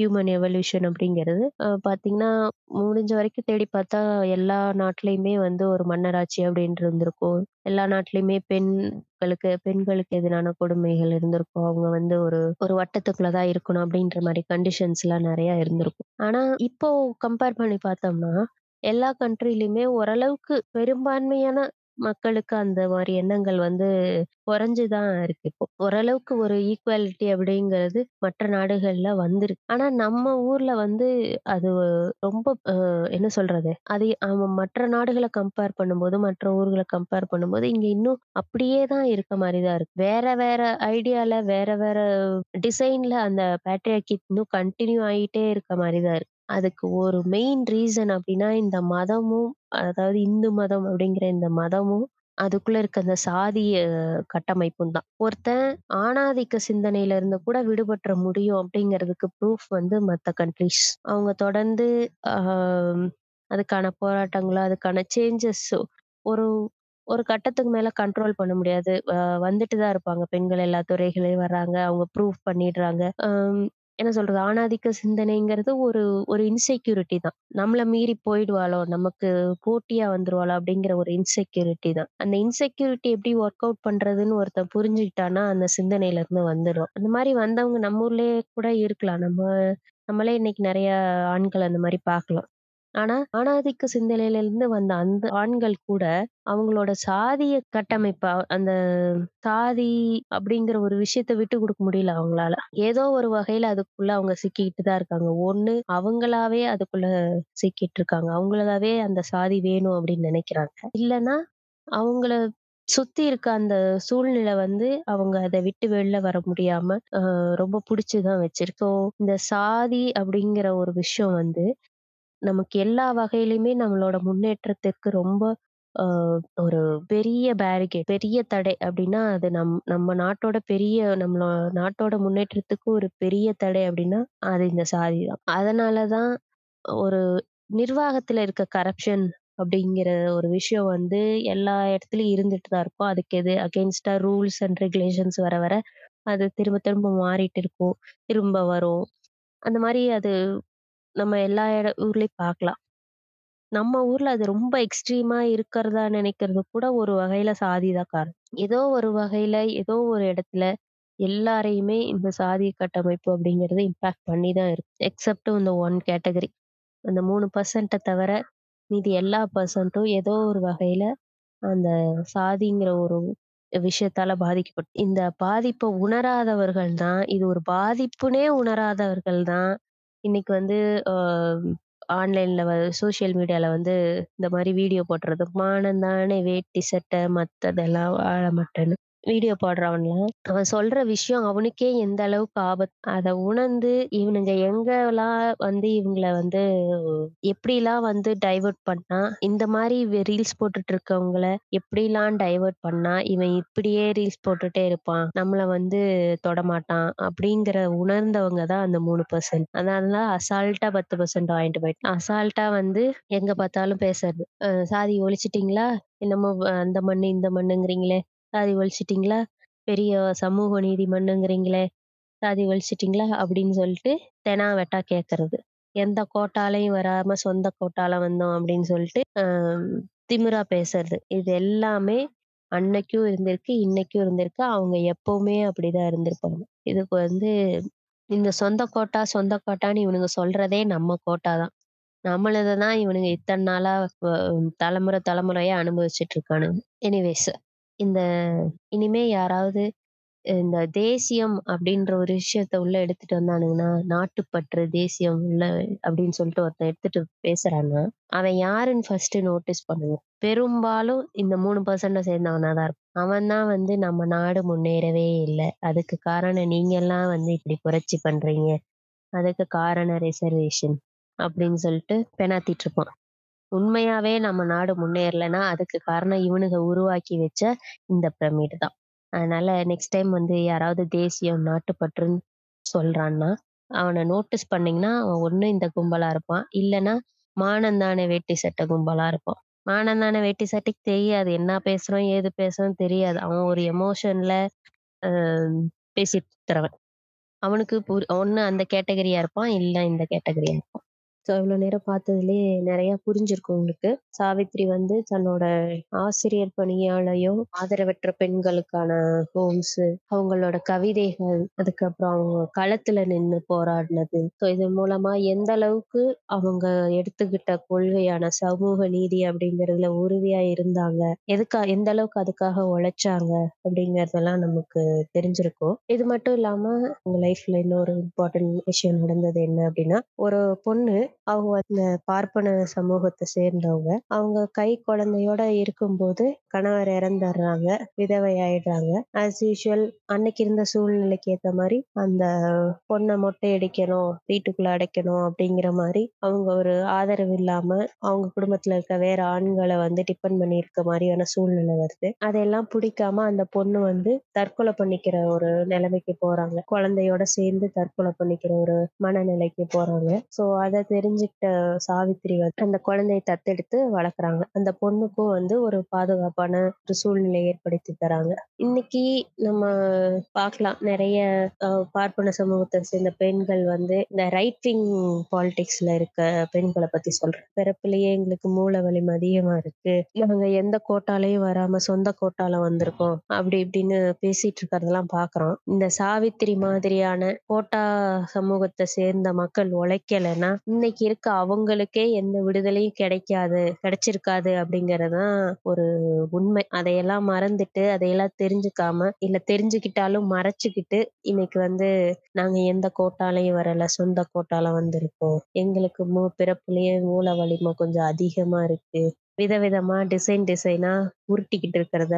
ஹியூமன் எவல்யூஷன் அப்படிங்கிறது அஹ் முடிஞ்ச வரைக்கும் தேடி பார்த்தா எல்லா நாட்டிலயுமே வந்து ஒரு மன்னராட்சி அப்படின்னு இருந்திருக்கும். எல்லா நாட்டிலயுமே பெண்களுக்கு பெண்களுக்கு எதிரான கொடுமைகள் இருந்திருக்கும். அவங்க வந்து ஒரு ஒரு வட்டத்துக்குள்ளதான் இருக்கணும் அப்படின்ற மாதிரி கண்டிஷன்ஸ் எல்லாம் நிறைய இருந்திருக்கும். ஆனா இப்போ கம்பேர் பண்ணி பார்த்தோம்னா எல்லா கண்ட்ரிலயுமே ஓரளவுக்கு பெரும்பான்மையான மக்களுக்கு அந்த மாரி எண்ணங்கள் வந்து குறைஞ்சு தான் இருக்கு இப்போ. ஓரளவுக்கு ஒரு ஈக்குவாலிட்டி அப்படிங்கிறது மற்ற நாடுகள்ல வந்திருக்கு. ஆனா நம்ம ஊர்ல வந்து அது ரொம்ப அ என்ன சொல்றது? அது மற்ற நாடுகள கம்பேர் பண்ணும்போது, மற்ற ஊர்கள கம்பேர் பண்ணும்போது, இங்க இன்னும் அப்படியே தான் இருக்க மாரி தான் இருக்கு. வேற வேற ஐடியால, வேற வேற டிசைன்ல அந்த பேட்ரியார்கி இன்னும் கன்டின்யூ ஆயிட்டே இருக்க மாரி தான் இருக்கு. அதுக்கு ஒரு மெயின் ரீசன் அப்படின்னா, இந்த மதமும் அதாவது இந்து மதம் அப்படிங்கிற இந்த மதமும், அதுக்குள்ள இருக்க அந்த சாதிய கட்டமைப்பும் தான். ஒருத்தன் ஆணாதிக்க சிந்தனையில இருந்து கூட விடுபட்டுற முடியும் அப்படிங்கிறதுக்கு ப்ரூஃப் வந்து மத்த கண்ட்ரீஸ். அவங்க தொடர்ந்து அ அதுக்கான போராட்டங்களோ, அதுக்கான சேஞ்சஸ் ஒரு ஒரு கட்டத்துக்கு மேல கண்ட்ரோல் பண்ண முடியாது. அ வந்துட்டு தான் இருப்பாங்க. பெண்கள் எல்லா துறைகளையும் வர்றாங்க. அவங்க ப்ரூஃப் பண்ணிடுறாங்க. அம் என்ன சொல்றது? ஆணாதிக்க சிந்தனைங்கிறது ஒரு ஒரு இன்செக்யூரிட்டி தான். நம்மள மீறி போயிடுவாளோ! நமக்கு போட்டியா வந்துருவாளோ! அப்படிங்கிற ஒரு இன்செக்யூரிட்டி தான். அந்த இன்செக்யூரிட்டி எப்படி ஒர்க் அவுட் பண்றதுன்னு ஒருத்தன் புரிஞ்சுக்கிட்டான்னா, அந்த சிந்தனையில இருந்து வந்துருவான். அந்த மாதிரி வந்தவங்க நம்ம ஊர்லயே கூட இருக்கலாம். நம்ம நம்மளே இன்னைக்கு நெறைய ஆண்கள் அந்த மாதிரி பார்க்கலாம். ஆனா, ஆணாதிக்க சிந்தனையிலிருந்து வந்த அந்த ஆண்கள் கூட, அவங்களோட சாதிய கட்டமைப்ப அந்த சாதி அப்படிங்கிற ஒரு விஷயத்த விட்டு குடுக்க முடியல அவங்களால. ஏதோ ஒரு வகையில அதுக்குள்ள அவங்க சிக்கிக்கிட்டு தான் இருக்காங்க. ஒண்ணு அவங்களாவே அதுக்குள்ள சிக்கிட்டு இருக்காங்க. அவங்களாவே அந்த சாதி வேணும் அப்படின்னு நினைக்கிறாங்க இல்லன்னா, அவங்கள சுத்தி இருக்க அந்த சூழ்நிலை வந்து அவங்க அத விட்டு வெளில வர முடியாம, அ ரொம்ப புடிச்சு தான் வச்சிருக்கு. ஸோ, இந்த சாதி அப்படிங்கிற ஒரு விஷயம் வந்து நமக்கு எல்லா வகையிலயுமே நம்மளோட முன்னேற்றத்திற்கு ரொம்ப அ ஒரு பெரிய பேரிகேட், பெரிய தடை அப்டின்னா, அது நம் நம்ம நாட்டோட பெரிய நம்மளோ நாட்டோட முன்னேற்றத்துக்கு ஒரு பெரிய தடை அப்டின்னா, அது இந்த சாதி தான். அதனால தான் ஒரு நிர்வாகத்துல இருக்க கரப்ஷன் அப்டிங்கிற ஒரு விஷயம் வந்து எல்லா இடத்துலயும் இருந்துட்டு தான் இருக்கும். அதுக்கு எது அகெயின்ஸ்டா ரூல்ஸ் அண்ட் ரெகுலேஷன்ஸ் வர வர அது திரும்ப திரும்ப மாறிட்டு இருக்கும். திரும்ப வரும். அந்த மாரி அது நம்ம எல்லா இட ஊர்லயும் பார்க்கலாம். நம்ம ஊர்ல அது ரொம்ப எக்ஸ்ட்ரீமா இருக்கிறதா நினைக்கிறது கூட ஒரு வகையில சாதி தான் காரணம். ஏதோ ஒரு வகையில, ஏதோ ஒரு இடத்துல எல்லாரையுமே இந்த சாதிய கட்டமைப்பு அப்படிங்கிறது இம்பாக்ட் பண்ணி தான் இருக்கு. எக்ஸப்ட் இந்த ஒன் கேட்டகரி. அந்த 3% தவிர மீதி எல்லா பெர்சன்ட்டும் ஏதோ ஒரு வகையில அந்த சாதிங்கிற ஒரு விஷயத்தால பாதிக்கப்பட்டு இந்த பாதிப்ப உணராதவர்கள் தான், இது ஒரு பாதிப்புன்னே உணராதவர்கள் தான், இன்னைக்கு வந்து ஆன்லைனில் ஆன்லைன்ல வ மீடியால வந்து இந்த மாதிரி வீடியோ போடுறது. "மானம் தானே வேட்டி சட்டை, மத்ததெல்லாம் வாழ மாட்டேன்னு" வீடியோ போடுறவன்லாம், அவன் சொல்ற விஷயம் அவனுக்கே எந்த அளவுக்கு ஆபத்து. அத உணர்ந்து இவனுங்க எங்கலாம் வந்து இவங்கள வந்து எப்படிலாம் வந்து டைவர்ட் பண்ணா, இந்த மாரி ரீல்ஸ் போட்டுட்டு இருக்கவங்கள எப்படிலாம் டைவர்ட் பண்ணா, இவன் இப்படியே ரீல்ஸ் போட்டுட்டே இருப்பான். நம்மள வந்து தொடமாட்டான். அப்படிங்கிற உணர்ந்தவங்க தான் அந்த 3%. அதனால அசால்ட்டா 10% வாங்கிட்டு போயிட்டான். அசால்ட்டா வந்து எங்க பார்த்தாலும் பேசுறது. அ "சாதி ஒழிச்சிட்டீங்களா? என்னமோ அந்த மண்ணு, இந்த மண்ணுங்கிறீங்களே! சாதி ஒழிச்சிட்டிங்களா பெரிய சமூக நீதி மண்ணுங்கிறீங்களே! சாதி ஒழிச்சிட்டிங்களா அப்படின்னு சொல்லிட்டு தெனா வெட்டா கேட்கறது. எந்த கோட்டாலையும் வராம சொந்த கோட்டால வந்தோம் அப்படின்னு சொல்லிட்டு, திமுரா திமிரா பேசுறது. இது எல்லாமே அன்னைக்கும் இருந்திருக்கு, இன்னைக்கும் இருந்திருக்கு. அவங்க எப்பவுமே அப்படிதான் இருந்திருப்பாங்க. இதுக்கு வந்து இந்த சொந்த கோட்டா, சொந்த கோட்டான்னு இவனுங்க சொல்றதே நம்ம கோட்டா தான். நம்மளதான் இவனுங்க இத்தனை நாளா தலைமுறை தலைமுறையா அனுபவிச்சுட்டு இருக்கானுங்க. எனிவேஸ் இந்த இனிமே யாராவது இந்த தேசியம் அப்படின்ற ஒரு விஷயத்த உள்ள எடுத்துட்டு வந்தானுங்கன்னா, நாட்டுப்பற்று, தேசியம் உள்ள அப்படின்னு சொல்லிட்டு ஒருத்தன் எடுத்துட்டு பேசுறான்னா, அவன் யாருன்னு ஃபர்ஸ்ட் நோட்டீஸ் பண்ணுவோம் பெரும்பாலும் இந்த மூணு பர்சன்ட சேர்ந்தவனா தான் இருப்பான். அவன் தான் வந்து நம்ம நாடு முன்னேறவே இல்லை அதுக்கு காரணம் நீங்கலாம் வந்து இப்படி புரட்சி பண்றீங்க. அதுக்கு காரணம் ரிசர்வேஷன் அப்படின்னு சொல்லிட்டு பெணாத்திட்டு இருப்பான். உண்மையாவே நம்ம நாடு முன்னேறலன்னா, அதுக்கு காரணம் இவனுங்க உருவாக்கி வச்ச இந்த பிரமிடு தான். அதனால நெக்ஸ்ட் டைம் வந்து யாராவது தேசியம், நாட்டுப்பற்றுன்னு சொல்றான்னா, அவனை நோட்டீஸ் பண்ணீங்கன்னா, அவன் ஒண்ணு இந்த கும்பலா இருப்பான். இல்லைன்னா மானந்தான வேட்டி சட்டை கும்பலா இருப்பான். மானந்தான வேட்டி சட்டைக்கு தெரியாது. என்ன பேசுறோம், ஏது பேசுறோம் தெரியாது. அவன் ஒரு எமோஷன்ல பேசிட்டு தரவன் அவனுக்கு புரி அந்த கேட்டகரியா இருப்பான், இல்ல இந்த கேட்டகரியா இருப்பான். ஸோ இவ்வளோ நேரம் பார்த்ததுலேயே நிறையா புரிஞ்சிருக்கும் உங்களுக்கு. சாவித்ரி வந்து தன்னோட ஆசிரியர் பணியாலையும் ஆதரவற்ற பெண்களுக்கான ஹோம்ஸ் அவங்களோட கவிதைகள் அதுக்கப்புறம் அவங்க களத்துல நின்று போராடினது. ஸோ இது மூலமா எந்த அளவுக்கு அவங்க எடுத்துக்கிட்ட கொள்கையான சமூக நீதி அப்படிங்கிறதுல உறுதியா இருந்தாங்க? எதுக்கா எந்த அளவுக்கு அதுக்காக உழைச்சாங்க? அப்படிங்கறதெல்லாம் நமக்கு தெரிஞ்சிருக்கும். இது மட்டும் இல்லாம உங்க லைஃப்ல இன்னொரு இம்பார்ட்டன்ட் விஷயம் நடந்தது என்ன அப்படின்னா ஒரு பொண்ணு அவங்க அந்த பார்ப்பன சமூகத்தை சேர்ந்தவங்க. அவங்க கை குழந்தையோட இருக்கும்போது கணவர் இறந்துடுறாங்க விதவை ஆயிடுறாங்க ஆஸ் யூஷுவல் அன்னைக்கு இருந்த சூழ்நிலைக்கு ஏத்த மாதிரி அந்த பொண்ணை மொட்டை அடிக்கணும் வீட்டுக்குள்ள அடைக்கணும் அப்படிங்கிற மாதிரி அவங்க ஒரு ஆதரவு இல்லாம அவங்க குடும்பத்துல இருக்க வேற ஆண்களை வந்து டிபெண்ட் பண்ணி இருக்க மாதிரியான சூழ்நிலை வருது. அதெல்லாம் பிடிக்காம அந்த பொண்ணு வந்து தற்கொலை பண்ணிக்கிற ஒரு நிலைமைக்கு போறாங்க. குழந்தையோட சேர்ந்து தற்கொலை பண்ணிக்கிற ஒரு மனநிலைக்கு போறாங்க. ஸோ அதை தெரிஞ்சு தெரிஞ்சுக்கிட்ட சாவித்திரி வந்து அந்த குழந்தையை தத்தெடுத்து வளர்க்குறாங்க. அந்த பொண்ணுக்கும் வந்து ஒரு பாதுகாப்பான ஒரு சூழ்நிலை ஏற்படுத்தி தராங்க. இன்னைக்கு நம்ம பார்க்கலாம். நிறைய பார்ப்பன சமூகத்தை சேர்ந்த பெண்கள் வந்து இந்த ரைட்டிங் பாலிடிக்ஸ்ல இருக்க பெண்களை பத்தி சொல்றேன் பிறப்பிலேயே எங்களுக்கு மூளை வலிமை அதிகமா இருக்கு. நாங்க எந்த கோட்டாலையும் வராம சொந்த கோட்டால வந்திருக்கோம். அப்படி இப்படின்னு பேசிட்டு இருக்கிறதெல்லாம் பாக்குறோம் இந்த சாவித்திரி மாதிரியான கோட்டா சமூகத்தை சேர்ந்த மக்கள் உழைக்கலைன்னா இன்னைக்கு இருக்க. அவங்களுக்கே எந்த விடுதலையும் கிடைக்காது கிடைச்சிருக்காது அப்படிங்கறதுதான் ஒரு உண்மை. அதையெல்லாம் மறந்துட்டு அதையெல்லாம் தெரிஞ்சுக்காம இல்ல தெரிஞ்சுக்கிட்டாலும் மறைச்சுக்கிட்டு இன்னைக்கு வந்து நாங்க எந்த கோட்டாலையும் வரல. சொந்த கோட்டால வந்திருக்கோம். எங்களுக்கு மூ பிறப்புலயே மூல வலிமை கொஞ்சம் அதிகமா இருக்கு. விதவிதமா டிசைன் டிசைனா உருட்டிக்கிட்டு இருக்கிறத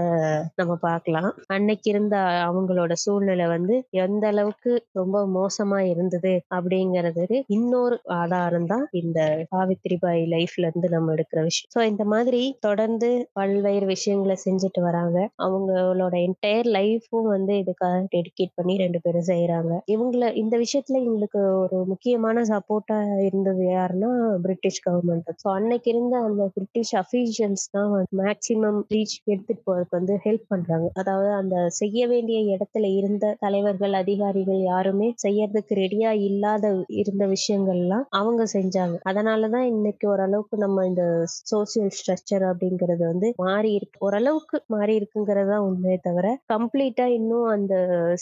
நம்ம பார்க்கலாம். அன்னைக்கு இருந்த அவங்களோட சூழ்நிலை வந்து எந்த அளவுக்கு ரொம்ப மோசமா இருந்தது அப்படிங்கறது இன்னொரு ஆதாரம் தான் இந்த சாவித்ரி பாய் லைஃப்ல இருந்து நம்ம எடுக்கிற விஷயம். ஸோ இந்த மாதிரி தொடர்ந்து பல்வேறு விஷயங்களை செஞ்சுட்டு வராங்க. அவங்களோட என்டையர் லைஃப்பும் வந்து இதுக்காக டெடிகேட் பண்ணி ரெண்டு பேரும் செய்யறாங்க இவங்கள இந்த விஷயத்துல இவங்களுக்கு ஒரு முக்கியமான சப்போர்ட்டா இருந்தது யாருன்னா பிரிட்டிஷ் கவர்மெண்ட் ஸோ அன்னைக்கு இருந்த அந்த பிரிட்டிஷ் அஃபீஷியல்ஸ் தான் மேக்சிமம் ரீச் எடுத்துட்டு போறதுக்கு வந்து ஹெல்ப் பண்றாங்க. அதாவது அந்த செய்ய வேண்டிய இடத்துல இருந்த தலைவர்கள் அதிகாரிகள் யாருமே செய்யறதுக்கு ரெடியா இல்லாத இருந்த விஷயங்கள்லாம் அவங்க செஞ்சாங்க. அதனாலதான் இன்னைக்கு ஓரளவுக்கு நம்ம இந்த சோசியல் ஸ்ட்ரக்சர் அப்படிங்கிறது வந்து மாறி இருக்கு. ஓரளவுக்கு மாறி இருக்குங்கிறது தான் உண்மையே தவிர கம்ப்ளீட்டா இன்னும் அந்த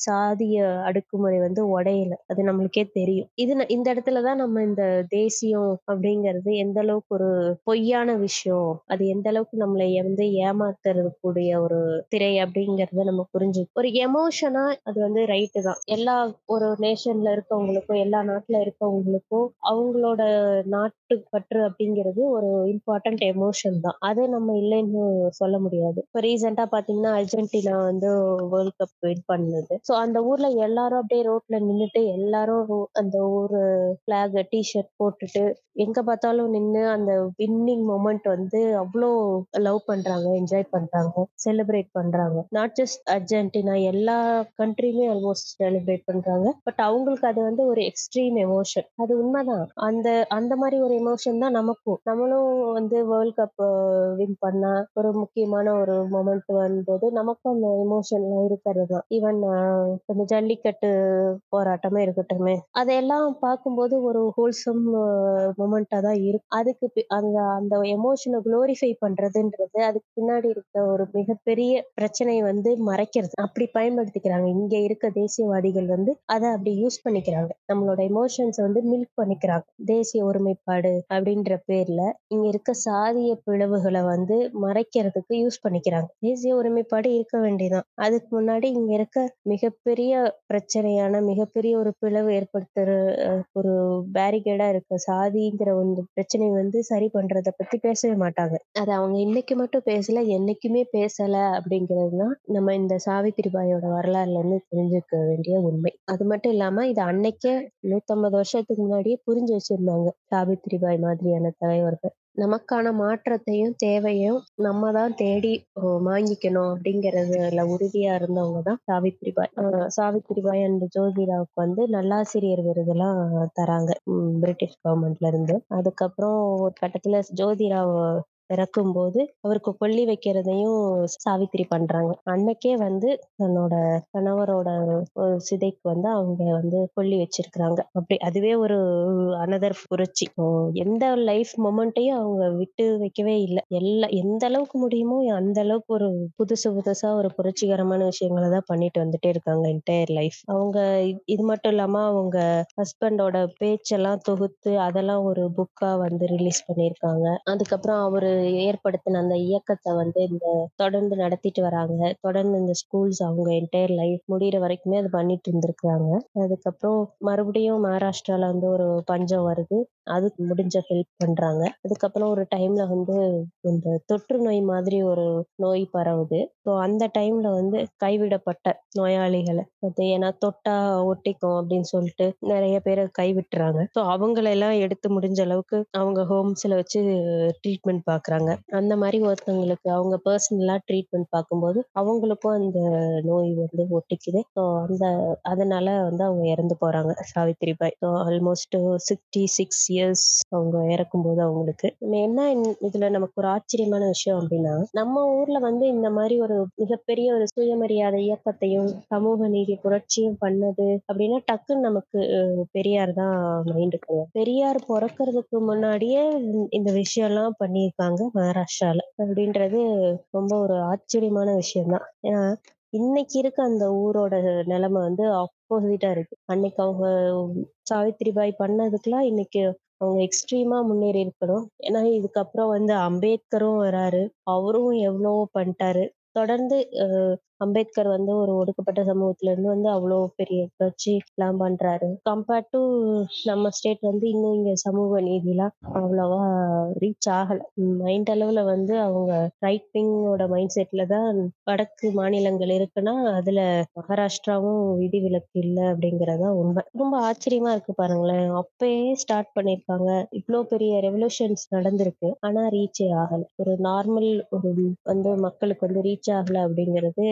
சாதிய அடுக்குமுறை வந்து உடையல. அது நம்மளுக்கே தெரியும். இது இந்த இடத்துலதான் நம்ம இந்த தேசியம் அப்படிங்கிறது எந்த அளவுக்கு ஒரு பொய்யான விஷயம் அது எந்த அளவுக்கு நம்மளை வந்து ஏமா ஏமாத்துறதுக்கூடிய ஒரு திரை அப்படிங்கறத நம்ம புரிஞ்சு ஒரு எமோஷனா அது வந்து ரைட்டு தான். எல்லா ஒரு நேஷன்ல இருக்கவங்களுக்கும் எல்லா நாட்டுல இருக்கவங்களுக்கும் அவங்களோட நாட்டு பற்று அப்படிங்கிறது ஒரு இம்பார்ட்டன்ட் எமோஷன் தான். அது நம்ம இல்லைன்னு சொல்ல முடியாது. இப்போ ரீசெண்டா பாத்தீங்கன்னா அர்ஜென்டினா வந்து வேர்ல்ட் கப் வின் பண்ணுது. ஸோ அந்த ஊர்ல எல்லாரும் அப்படியே ரோட்ல நின்றுட்டு எல்லாரும் அந்த ஊர் டி டிஷர்ட் போட்டுட்டு எங்க பார்த்தாலும் நின்று அந்த வின்னிங் மொமெண்ட் வந்து அவ்வளோ லவ் பண்றாங்க என்ஜாய் பண்றாங்க செலிப்ரேட் பண்றாங்க. நாட் ஜஸ்ட் அர்ஜென்டினா எல்லா கண்ட்ரியுமே ஆல்மோஸ்ட் செலிப்ரேட் பண்றாங்க. பட் அவங்களுக்கு அது வந்து ஒரு எக்ஸ்ட்ரீம் எமோஷன் அது உண்மைதான். அந்த அந்த மாதிரி ஒரு எமோஷன் தான் நமக்கும். நம்மளும் வந்து வேர்ல்ட் கப் வின் பண்ணா ஒரு முக்கியமான ஒரு மொமெண்ட் வரும்போது நமக்கும் அந்த எமோஷன் இருக்கிறது தான் ஈவன் இந்த ஜல்லிக்கட்டு போராட்டமே இருக்கட்டுமே. அதையெல்லாம் பார்க்கும்போது ஒரு ஹோல்சம் மொமெண்டா தான் இருக்கும் அதுக்கு பி- அந்த அந்த எமோஷனை குளோரிஃபை பண்றதுன்றது அதுக்கு பின்னாடி இருக்க ஒரு மிகப்பெரிய பிரச்சனை வந்து மறைக்கிறது. அப்படி பயன்படுத்திக்கிறாங்க. இங்க இருக்க தேசியவாதிகள் வந்து அதை அப்படி யூஸ் பண்ணிக்கிறாங்க. நம்மளோட எமோஷன்ஸ் வந்து மில்க் பண்ணிக்கிறாங்க. தேசிய ஒருமைப்பாடு அப்படின்ற பேர்ல இங்க இருக்க சாதிய பிளவுகளை வந்து மறைக்கிறதுக்கு யூஸ் பண்ணிக்கிறாங்க. தேசிய ஒருமைப்பாடு இருக்க வேண்டியதான் அதுக்கு முன்னாடி இங்க இருக்க மிகப்பெரிய பிரச்சனையான மிகப்பெரிய ஒரு பிளவு ஏற்படுத்துற ஒரு பேரிகேடா இருக்க சாதிங்கிற ஒரு பிரச்சனை வந்து சரி பண்றத பத்தி பேசவே மாட்டாங்க. அது அவங்க இன்னைக்கு மட்டும் பேசல என்னைக்குமே பேசல அப்படிங்கிறது தான் நம்ம இந்த சாவித்திரி பாயோட வரலாறுல இருந்து தெரிஞ்சுக்க வேண்டிய உண்மை. அது மட்டும் இல்லாம இது அன்னைக்கே நூத்தம்பது வருஷத்துக்கு முன்னாடியே புரிஞ்சு வச்சிருந்தாங்க. சாவித்திரி பாய் மாதிரியான தலைவர்கள். நமக்கான மாற்றத்தையும் தேவையும் நம்ம தான் தேடி வாங்கிக்கணும் அப்படிங்கறதுல உறுதியா இருந்தவங்க தான் சாவித்ரி பாய் சாவித்ரி பாய் அண்ட் ஜோதிராவுக்கு வந்து நல்லாசிரியர் விருதுலாம் தராங்க பிரிட்டிஷ் கவர்மெண்ட்ல இருந்து. அதுக்கப்புறம் ஒரு கட்டத்துல ஜோதிராவ் இறக்கும்போது அவருக்கு கொல்லி வைக்கிறதையும் சாவித்திரி பண்றாங்க. அன்னைக்கே வந்து தன்னோட கணவரோட சிதைக்கு வந்து அவங்க வந்து கொல்லி வச்சிருக்கிறாங்க. அப்படி அதுவே ஒரு அனதர் புரட்சி. எந்த லைஃப் மொமெண்ட்டையும் அவங்க விட்டு வைக்கவே இல்லை. எல்லா எந்த அளவுக்கு முடியுமோ அந்த அளவுக்கு ஒரு புதுசு புதுசா ஒரு புரட்சிகரமான விஷயங்களை தான் பண்ணிட்டு வந்துட்டே இருக்காங்க என்டையர் லைஃப் அவங்க இது மட்டும் இல்லாம அவங்க ஹஸ்பண்டோட பேச்செல்லாம் தொகுத்து அதெல்லாம் ஒரு புக்கா வந்து ரிலீஸ் பண்ணியிருக்காங்க. அதுக்கப்புறம் அவரு ஏற்படுத்தின அந்த இயக்கத்தை வந்து இந்த தொடர்ந்து நடத்திட்டு வராங்க. தொடர்ந்து இந்த ஸ்கூல்ஸ் அவங்க என்டையர் லைஃப் முடியிற வரைக்குமே அது பண்ணிட்டு இருந்திருக்காங்க அதுக்கப்புறம் மறுபடியும் மகாராஷ்டிரால வந்து ஒரு பஞ்சம் வருது. அதுக்கு முடிஞ்ச ஹெல்ப் பண்றாங்க. அதுக்கப்புறம் ஒரு டைம்ல வந்து இந்த தொற்று நோய் மாதிரி ஒரு நோய் பரவுது. ஸோ அந்த டைம்ல வந்து கைவிடப்பட்ட நோயாளிகளை அது ஏன்னா தொட்டா ஒட்டிக்கும் அப்படின்னு சொல்லிட்டு நிறைய பேரை கைவிட்டுறாங்க. ஸோ அவங்களெல்லாம் எடுத்து முடிஞ்ச அளவுக்கு அவங்க ஹோம்ஸ்ல வச்சு ட்ரீட்மெண்ட் பார்க்கறாங்க அந்த மாதிரி ஒருத்தவங்களுக்கு அவங்க பர்சனலா ட்ரீட்மெண்ட் பார்க்கும்போது அவங்களுக்கும் அந்த நோய் வந்து ஒட்டிக்குது. ஸோ அந்த அதனால வந்து அவங்க இறந்து போறாங்க Savitri Bai. So almost sixty six years அவங்க இறக்கும்போது அவங்களுக்கு. நம்ம என்ன இந்த- இதுல நமக்கு ஒரு ஆச்சரியமான விஷயம் அப்படின்னா நம்ம ஊர்ல வந்து இந்த மாதிரி ஒரு மிகப்பெரிய ஒரு சுயமரியாதை இயக்கத்தையும் சமூக நீதி புரட்சியும் பண்ணது அப்படின்னா டக்குன்னு நமக்கு பெரியார் தான் மைண்டுக்கு பெரியார் பிறக்கறதுக்கு முன்னாடியே இந்த- விஷயம்லாம் பண்ணியிருக்காங்க. எல்லாம் மகாராஷ்டிரால. அப்படின்றது ரொம்ப ஒரு ஆச்சரியமான விஷயம்தான். ஏன்னா இன்னைக்கு இருக்க அந்த ஊரோட நிலைமை வந்து ஆப்போசிட்டா இருக்கு. அன்னைக்கு அவங்க சாவித்திரிபாய் பண்ணதுக்கெல்லாம் இன்னைக்கு அவங்க எக்ஸ்ட்ரீமா முன்னேறி இருக்கணும் ஏன்னா இதுக்கப்புறம் வந்து அம்பேத்கரும் வராரு. அவரும் எவ்வளவோ பண்ணிட்டாரு. தொடர்ந்து அம்பேத்கர் வந்து ஒரு ஒடுக்கப்பட்ட சமூகத்துல இருந்து வந்து அவ்வளோ பெரிய கட்சி எல்லாம் பண்றாரு. கம்பேர்ட் டு நம்ம ஸ்டேட் வந்து இன்னும் இங்க சமூக நீதிலாம் அவ்வளவா ரீச் ஆகல. மைண்ட் அளவுல வந்து அவங்க ரைட் விங்கோட மைண்ட் செட்ல தான் வடக்கு மாநிலங்கள் இருக்குன்னா அதுல மகாராஷ்டிராவும் விதிவிலக்கு இல்லை அப்படிங்கறதா உண்மை. ரொம்ப ஆச்சரியமா இருக்கு பாருங்களேன். அப்பயே ஸ்டார்ட் பண்ணிருக்காங்க. இவ்வளோ பெரிய ரெவல்யூஷன்ஸ் நடந்திருக்கு. ஆனா ரீச்சே ஆகல. ஒரு நார்மல் ஒரு வந்து மக்களுக்கு வந்து ரீச் ஆகல அப்படிங்கிறது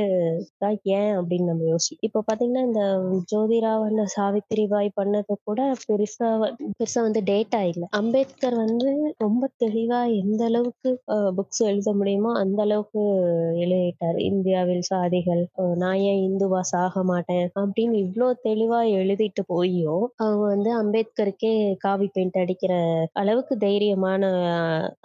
தான் ஏன் அப்படின்னு நம்ம யோசிக்கும் இப்போ பாத்தீங்கன்னா இந்த ஜோதிராவ் சாவித்திரிபாய் பண்ணது கூட பெருசா வ- பெருசா வந்து டேட்டா இல்ல அம்பேத்கர் வந்து ரொம்ப தெளிவா எந்த அளவுக்கு புக்ஸ் எழுத முடியுமோ அந்த அளவுக்கு எழுதிட்டாரு. இந்தியாவில் சாதிகள் அஹ் நான் ஏன் இந்துவா சாக மாட்டேன் அப்படின்னு இவ்ளோ தெளிவா எழுதிட்டு போயும் அவங்க வந்து அம்பேத்கருக்கே காவி பெயிண்ட் அடிக்கிற அளவுக்கு தைரியமான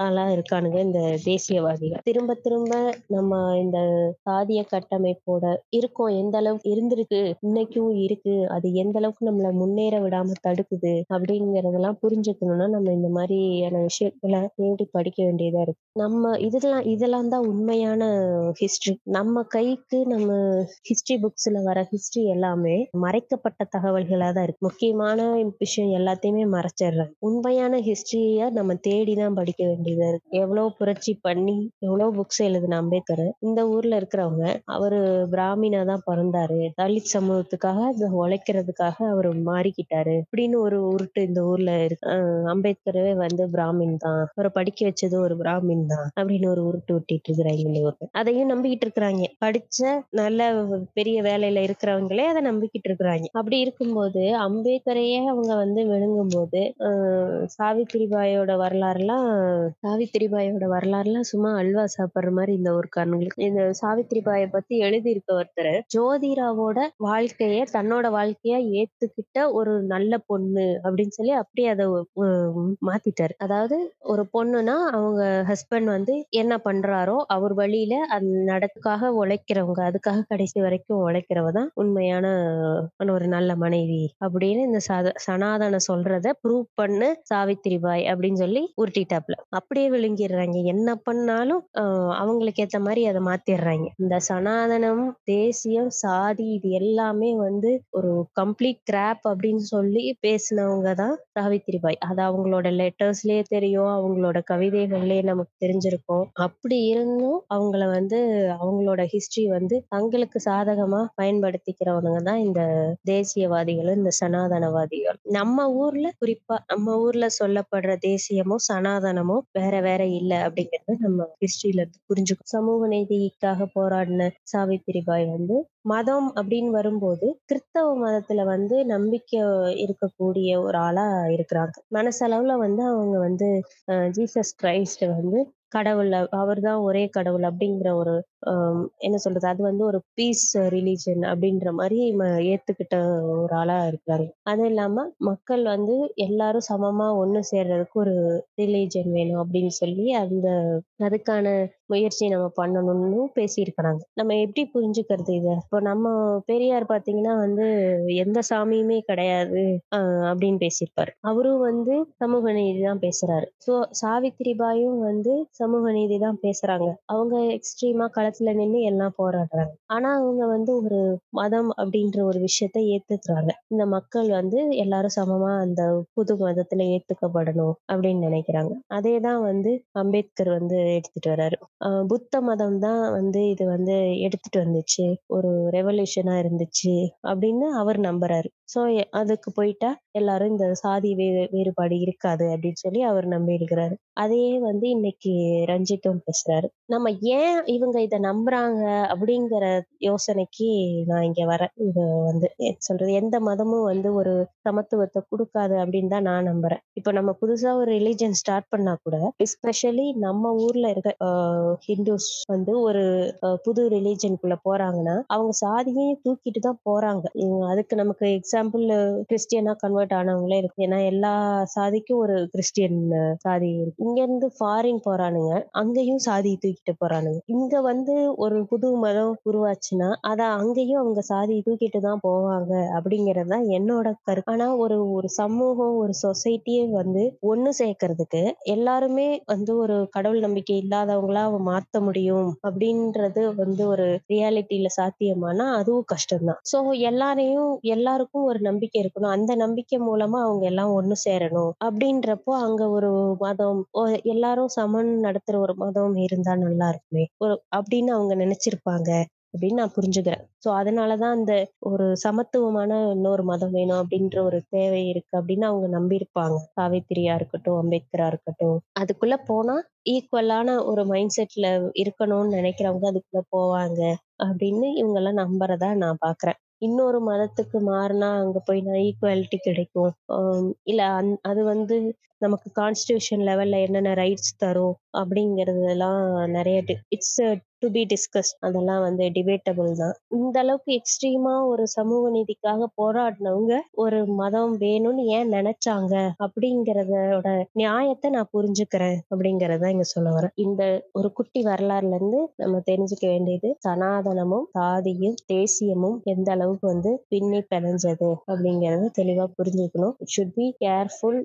ஆளா இருக்கானுங்க இந்த தேசியவாதிகள். திரும்ப திரும்ப நம்ம இந்த சாதிய கட்டமைப்போட இருக்கோம். எந்த அளவுக்கு இருந்திருக்கு இன்னைக்கும் இருக்கு. அது எந்த அளவுக்கு நம்மள முன்னேற விடாம தடுக்குது அப்படிங்கறதெல்லாம் புரிஞ்சுக்கணும்னா நம்ம இந்த மாதிரியான விஷயங்களை தேடி படிக்க வேண்டியதா இருக்கு. நம்ம இதெல்லாம் இதெல்லாம் தான் உண்மையான ஹிஸ்டரி நம்ம கைக்கு நம்ம ஹிஸ்டரி புக்ஸ்ல வர ஹிஸ்டரி எல்லாமே மறைக்கப்பட்ட தகவல்களா தான் இருக்கு. முக்கியமான விஷயம் எல்லாத்தையுமே மறைச்சிடுறாங்க. உண்மையான ஹிஸ்டரிய நம்ம தேடி தான் படிக்க வேண்டியதா இருக்கு. எவ்வளவு புரட்சி பண்ணி எவ்வளவு புக்ஸ் எழுதின அம்பேத்கர் இந்த ஊர்ல இருக்கிறவங்க அவர் ஒரு பிராமினா தான் பிறந்தாரு. தலித் சமூகத்துக்காக உழைக்கிறதுக்காக அவர் மாறிக்கிட்டாரு. அப்படின்னு ஒரு உருட்டு இந்த ஊர்ல இருக்கு. அம்பேத்கரவே வந்து பிராமின் தான். அவரை படிக்க வச்சது ஒரு பிராமின் தான் அப்படின்னு ஒரு உருட்டு விட்டிட்டு இருக்கிறாங்க இந்த ஊர்ல. அதையும் நம்பிக்கிட்டு இருக்கிறாங்க. படிச்ச நல்ல பெரிய வேலையில இருக்கிறவங்களே அதை நம்பிக்கிட்டு இருக்கிறாங்க. அப்படி இருக்கும்போது அம்பேத்கரையே அவங்க வந்து விழுங்கும் போது ஆஹ் சாவித்திரிபாயோட வரலாறுலாம் சாவித்திரிபாயோட வரலாறுலாம் சும்மா அல்வா சாப்பிடுற மாதிரி இந்த ஒரு காரணங்களுக்கு இந்த சாவித்திரிபாயை பத்தி எழுதியிருக்க ஒருத்தர் ஜோதிராவோட வாழ்க்கைய தன்னோட வாழ்க்கையா ஏத்துக்கிட்ட ஒரு நல்ல பொண்ணு அப்படின்னு சொல்லி அப்படியே அதை மாத்திட்டாரு. அதாவது ஒரு பொண்ணுனா அவங்க ஹஸ்பண்ட் வந்து என்ன பண்றாரோ அவர் வழியில அது நடத்துக்காக உழைக்கிறவங்க அதுக்காக கடைசி வரைக்கும் உழைக்கிறவ தான் உண்மையான ஒரு நல்ல மனைவி அப்படின்னு இந்த சத சனாதன சொல்றத ப்ரூவ் பண்ணு சாவித்திரிபாய் அப்படின்னு சொல்லி உருட்டிட்டாப்ல. அப்படியே விழுங்கிடுறாங்க. என்ன பண்ணாலும் அவங்களுக்கு ஏத்த மாதிரி அதை மாத்திடுறாங்க. இந்த சனா சனாதனம் தேசியம் சாதி இது எல்லாமே வந்து ஒரு கம்ப்ளீட் கிராப் அப்படின்னு சொல்லி பேசினவங்க தான் சாவித்திரிபாய் அது அவங்களோட லெட்டர்ஸ்லயே தெரியும் அவங்களோட கவிதைகள்லயே நமக்கு தெரிஞ்சிருக்கும். அப்படி இருந்தும் அவங்கள வந்து அவங்களோட ஹிஸ்டரி வந்து தங்களுக்கு சாதகமா பயன்படுத்திக்கிறவங்க தான் இந்த தேசியவாதிகளும் இந்த சனாதனவாதிகள் நம்ம ஊர்ல குறிப்பா நம்ம ஊர்ல சொல்லப்படுற தேசியமோ சனாதனமோ வேற வேற இல்ல அப்படிங்கறது நம்ம ஹிஸ்டரியில இருந்து புரிஞ்சுக்கணும். சமூக நீதிக்காக போராடின சாவித்திரிபாய் வந்து மதம் அப்படின்னு வரும்போது கிறிஸ்தவ மதத்துல வந்து நம்பிக்கை இருக்கக்கூடிய ஒரு ஆளா இருக்கிறாங்க. மனசளவுல வந்து அவங்க வந்து ஜீசஸ் கிரைஸ்ட் வந்து கடவுள் அவர் தான் ஒரே கடவுள் அப்படிங்கிற ஒரு என்ன சொல்றது அது வந்து ஒரு பீஸ் ரிலீஜன் அப்படின்ற மாதிரி ஏத்துக்கிட்ட ஒரு ஆளா இருக்கிறாங்க. அது இல்லாம மக்கள் வந்து எல்லாரும் சமமா ஒண்ணு சேர்றதுக்கு ஒரு ரிலீஜன் வேணும் அப்படின்னு சொல்லி அந்த அதுக்கான முயற்சி நம்ம பண்ணணும்னு பேசியிருக்கிறாங்க. நம்ம எப்படி புரிஞ்சுக்கிறது இதை? இப்போ நம்ம பெரியார் பாத்தீங்கன்னா வந்து எந்த சாமியுமே கிடையாது அப்படின்னு பேசியிருப்பாரு. அவரும் வந்து சமூக நீதி தான் பேசுறாரு. ஸோ சாவித்திரிபாயும் வந்து சமூக நீதி தான் பேசுறாங்க. அவங்க எக்ஸ்ட்ரீமா களத்துல நின்று எல்லாம் போராடுறாங்க. ஆனா அவங்க வந்து ஒரு மதம் அப்படின்ற ஒரு விஷயத்த ஏத்துக்கிறாங்க. இந்த மக்கள் வந்து எல்லாரும் சமமா அந்த புது மதத்துல ஏத்துக்கப்படணும் அப்படின்னு நினைக்கிறாங்க. அதே தான் வந்து அம்பேத்கர் வந்து எடுத்துட்டு வர்றாரு புத்த மதம் தான் வந்து இது வந்து எடுத்துட்டு வந்துச்சு. ஒரு ரெவல்யூஷனா இருந்துச்சு அப்படின்னு அவர் நம்புறாரு. ஸோ அதுக்கு போயிட்டா எல்லாரும் இந்த சாதி வே வேறுபாடு இருக்காது அப்படின்னு சொல்லி அவர் நம்பி இருக்கிறாரு. அதையே வந்து இன்னைக்கு ரஞ்சித்தும் பேசுறாரு. நம்ம ஏன் இவங்க இதை நம்புறாங்க அப்படிங்கிற யோசனைக்கு நான் இங்க வரேன். இது வந்து சொல்றது எந்த மதமும் வந்து ஒரு சமத்துவத்தை கொடுக்காது அப்படின்னு தான் நான் நம்புறேன். இப்போ நம்ம புதுசா ஒரு ரிலீஜன் ஸ்டார்ட் பண்ணா கூட எஸ்பெஷலி நம்ம ஊர்ல இருக்க ஹிந்துஸ் வந்து ஒரு புது ரிலீஜனுக்குள்ள போறாங்கன்னா அவங்க சாதியையும் தூக்கிட்டு தான் போறாங்க. அதுக்கு நமக்கு எக்ஸாம்பிள் கிறிஸ்டியனா கன்வெர்ட் ஆனவங்களே இருக்கு. ஏன்னா எல்லா சாதிக்கும் ஒரு கிறிஸ்டியன் சாதி இருக்கு. இங்க இருந்து ஃபாரின் போறானுங்க. அங்கேயும் சாதி தூக்கிட்டு போறானுங்க. இங்க வந்து ஒரு புது மதம் உருவாச்சுன்னா அத அங்கேயும் அவங்க சாதி தூக்கிட்டு தான் போவாங்க அப்படிங்கறது தான் என்னோட கருத்து. ஆனா ஒரு ஒரு சமூகம் ஒரு சொசைட்டியே வந்து ஒண்ணு சேர்க்கறதுக்கு எல்லாருமே வந்து ஒரு கடவுள் நம்பிக்கை இல்லாதவங்களா மாத்த முடியும் அப்படின்றது வந்து ஒரு ரியாலிட்டியில சாத்தியமானா அதுவும் கஷ்டம்தான். சோ எல்லாரையும் எல்லாருக்கும் ஒரு நம்பிக்கை இருக்கணும். அந்த நம்பிக்கை மூலமா அவங்க எல்லாம் ஒண்ணு சேரணும். அப்படின்றப்போ அங்க ஒரு மதம் எல்லாரும் சமன் நடத்துற ஒரு மதம் இருந்தா நல்லா இருக்குமே. ஒரு அப்படின்னு அவங்க நினைச்சிருப்பாங்க அப்படின்னு நான் புரிஞ்சுக்கிறேன். சோ அதனாலதான் அந்த ஒரு சமத்துவமான இன்னொரு மதம் வேணும் அப்படின்ற ஒரு தேவை இருக்கு அப்படின்னு அவங்க நம்பியிருப்பாங்க. சாவித்திரியா இருக்கட்டும் அம்பேத்கரா இருக்கட்டும். அதுக்குள்ள போனா ஈக்குவலான ஒரு மைண்ட் செட்ல இருக்கணும்னு நினைக்கிறவங்க அதுக்குள்ள போவாங்க அப்படின்னு இவங்க எல்லாம் நம்புறதா நான் பாக்குறேன். இன்னொரு மதத்துக்கு மாறினா அங்க போய் நான் ஈக்குவாலிட்டி கிடைக்கும். இல்ல அந் அது வந்து நமக்கு கான்ஸ்டியூஷன் லெவல்ல என்னென்ன ரைட்ஸ் தரும் அப்படிங்கறதெல்லாம் நிறைய இட்ஸ் டு பி டிஸ்கஸ் அதெல்லாம் வந்து டிபேட்டபிள் தான். இந்த அளவுக்கு எக்ஸ்ட்ரீமா ஒரு சமூக நீதிக்காக போராடினவங்க ஒரு மதம் வேணும்னு ஏன் நினைச்சாங்க அப்படிங்கறதோட நியாயத்தை நான் புரிஞ்சுக்கிறேன் அப்படிங்கறத இங்க சொல்ல வரேன். இந்த ஒரு குட்டி வரலாறுல இருந்து நம்ம தெரிஞ்சுக்க வேண்டியது சனாதனமும் சாதியும் தேசியமும் எந்த அளவுக்கு வந்து பின்னி பிணைஞ்சது அப்படிங்கறத தெளிவா புரிஞ்சுக்கணும். It should be careful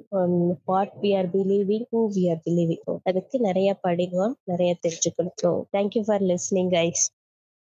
what we are believing who we are believing அதுக்கு நிறைய படிக்கணும் நிறைய தெரிஞ்சுக்கணும் so thank you for listening, guys.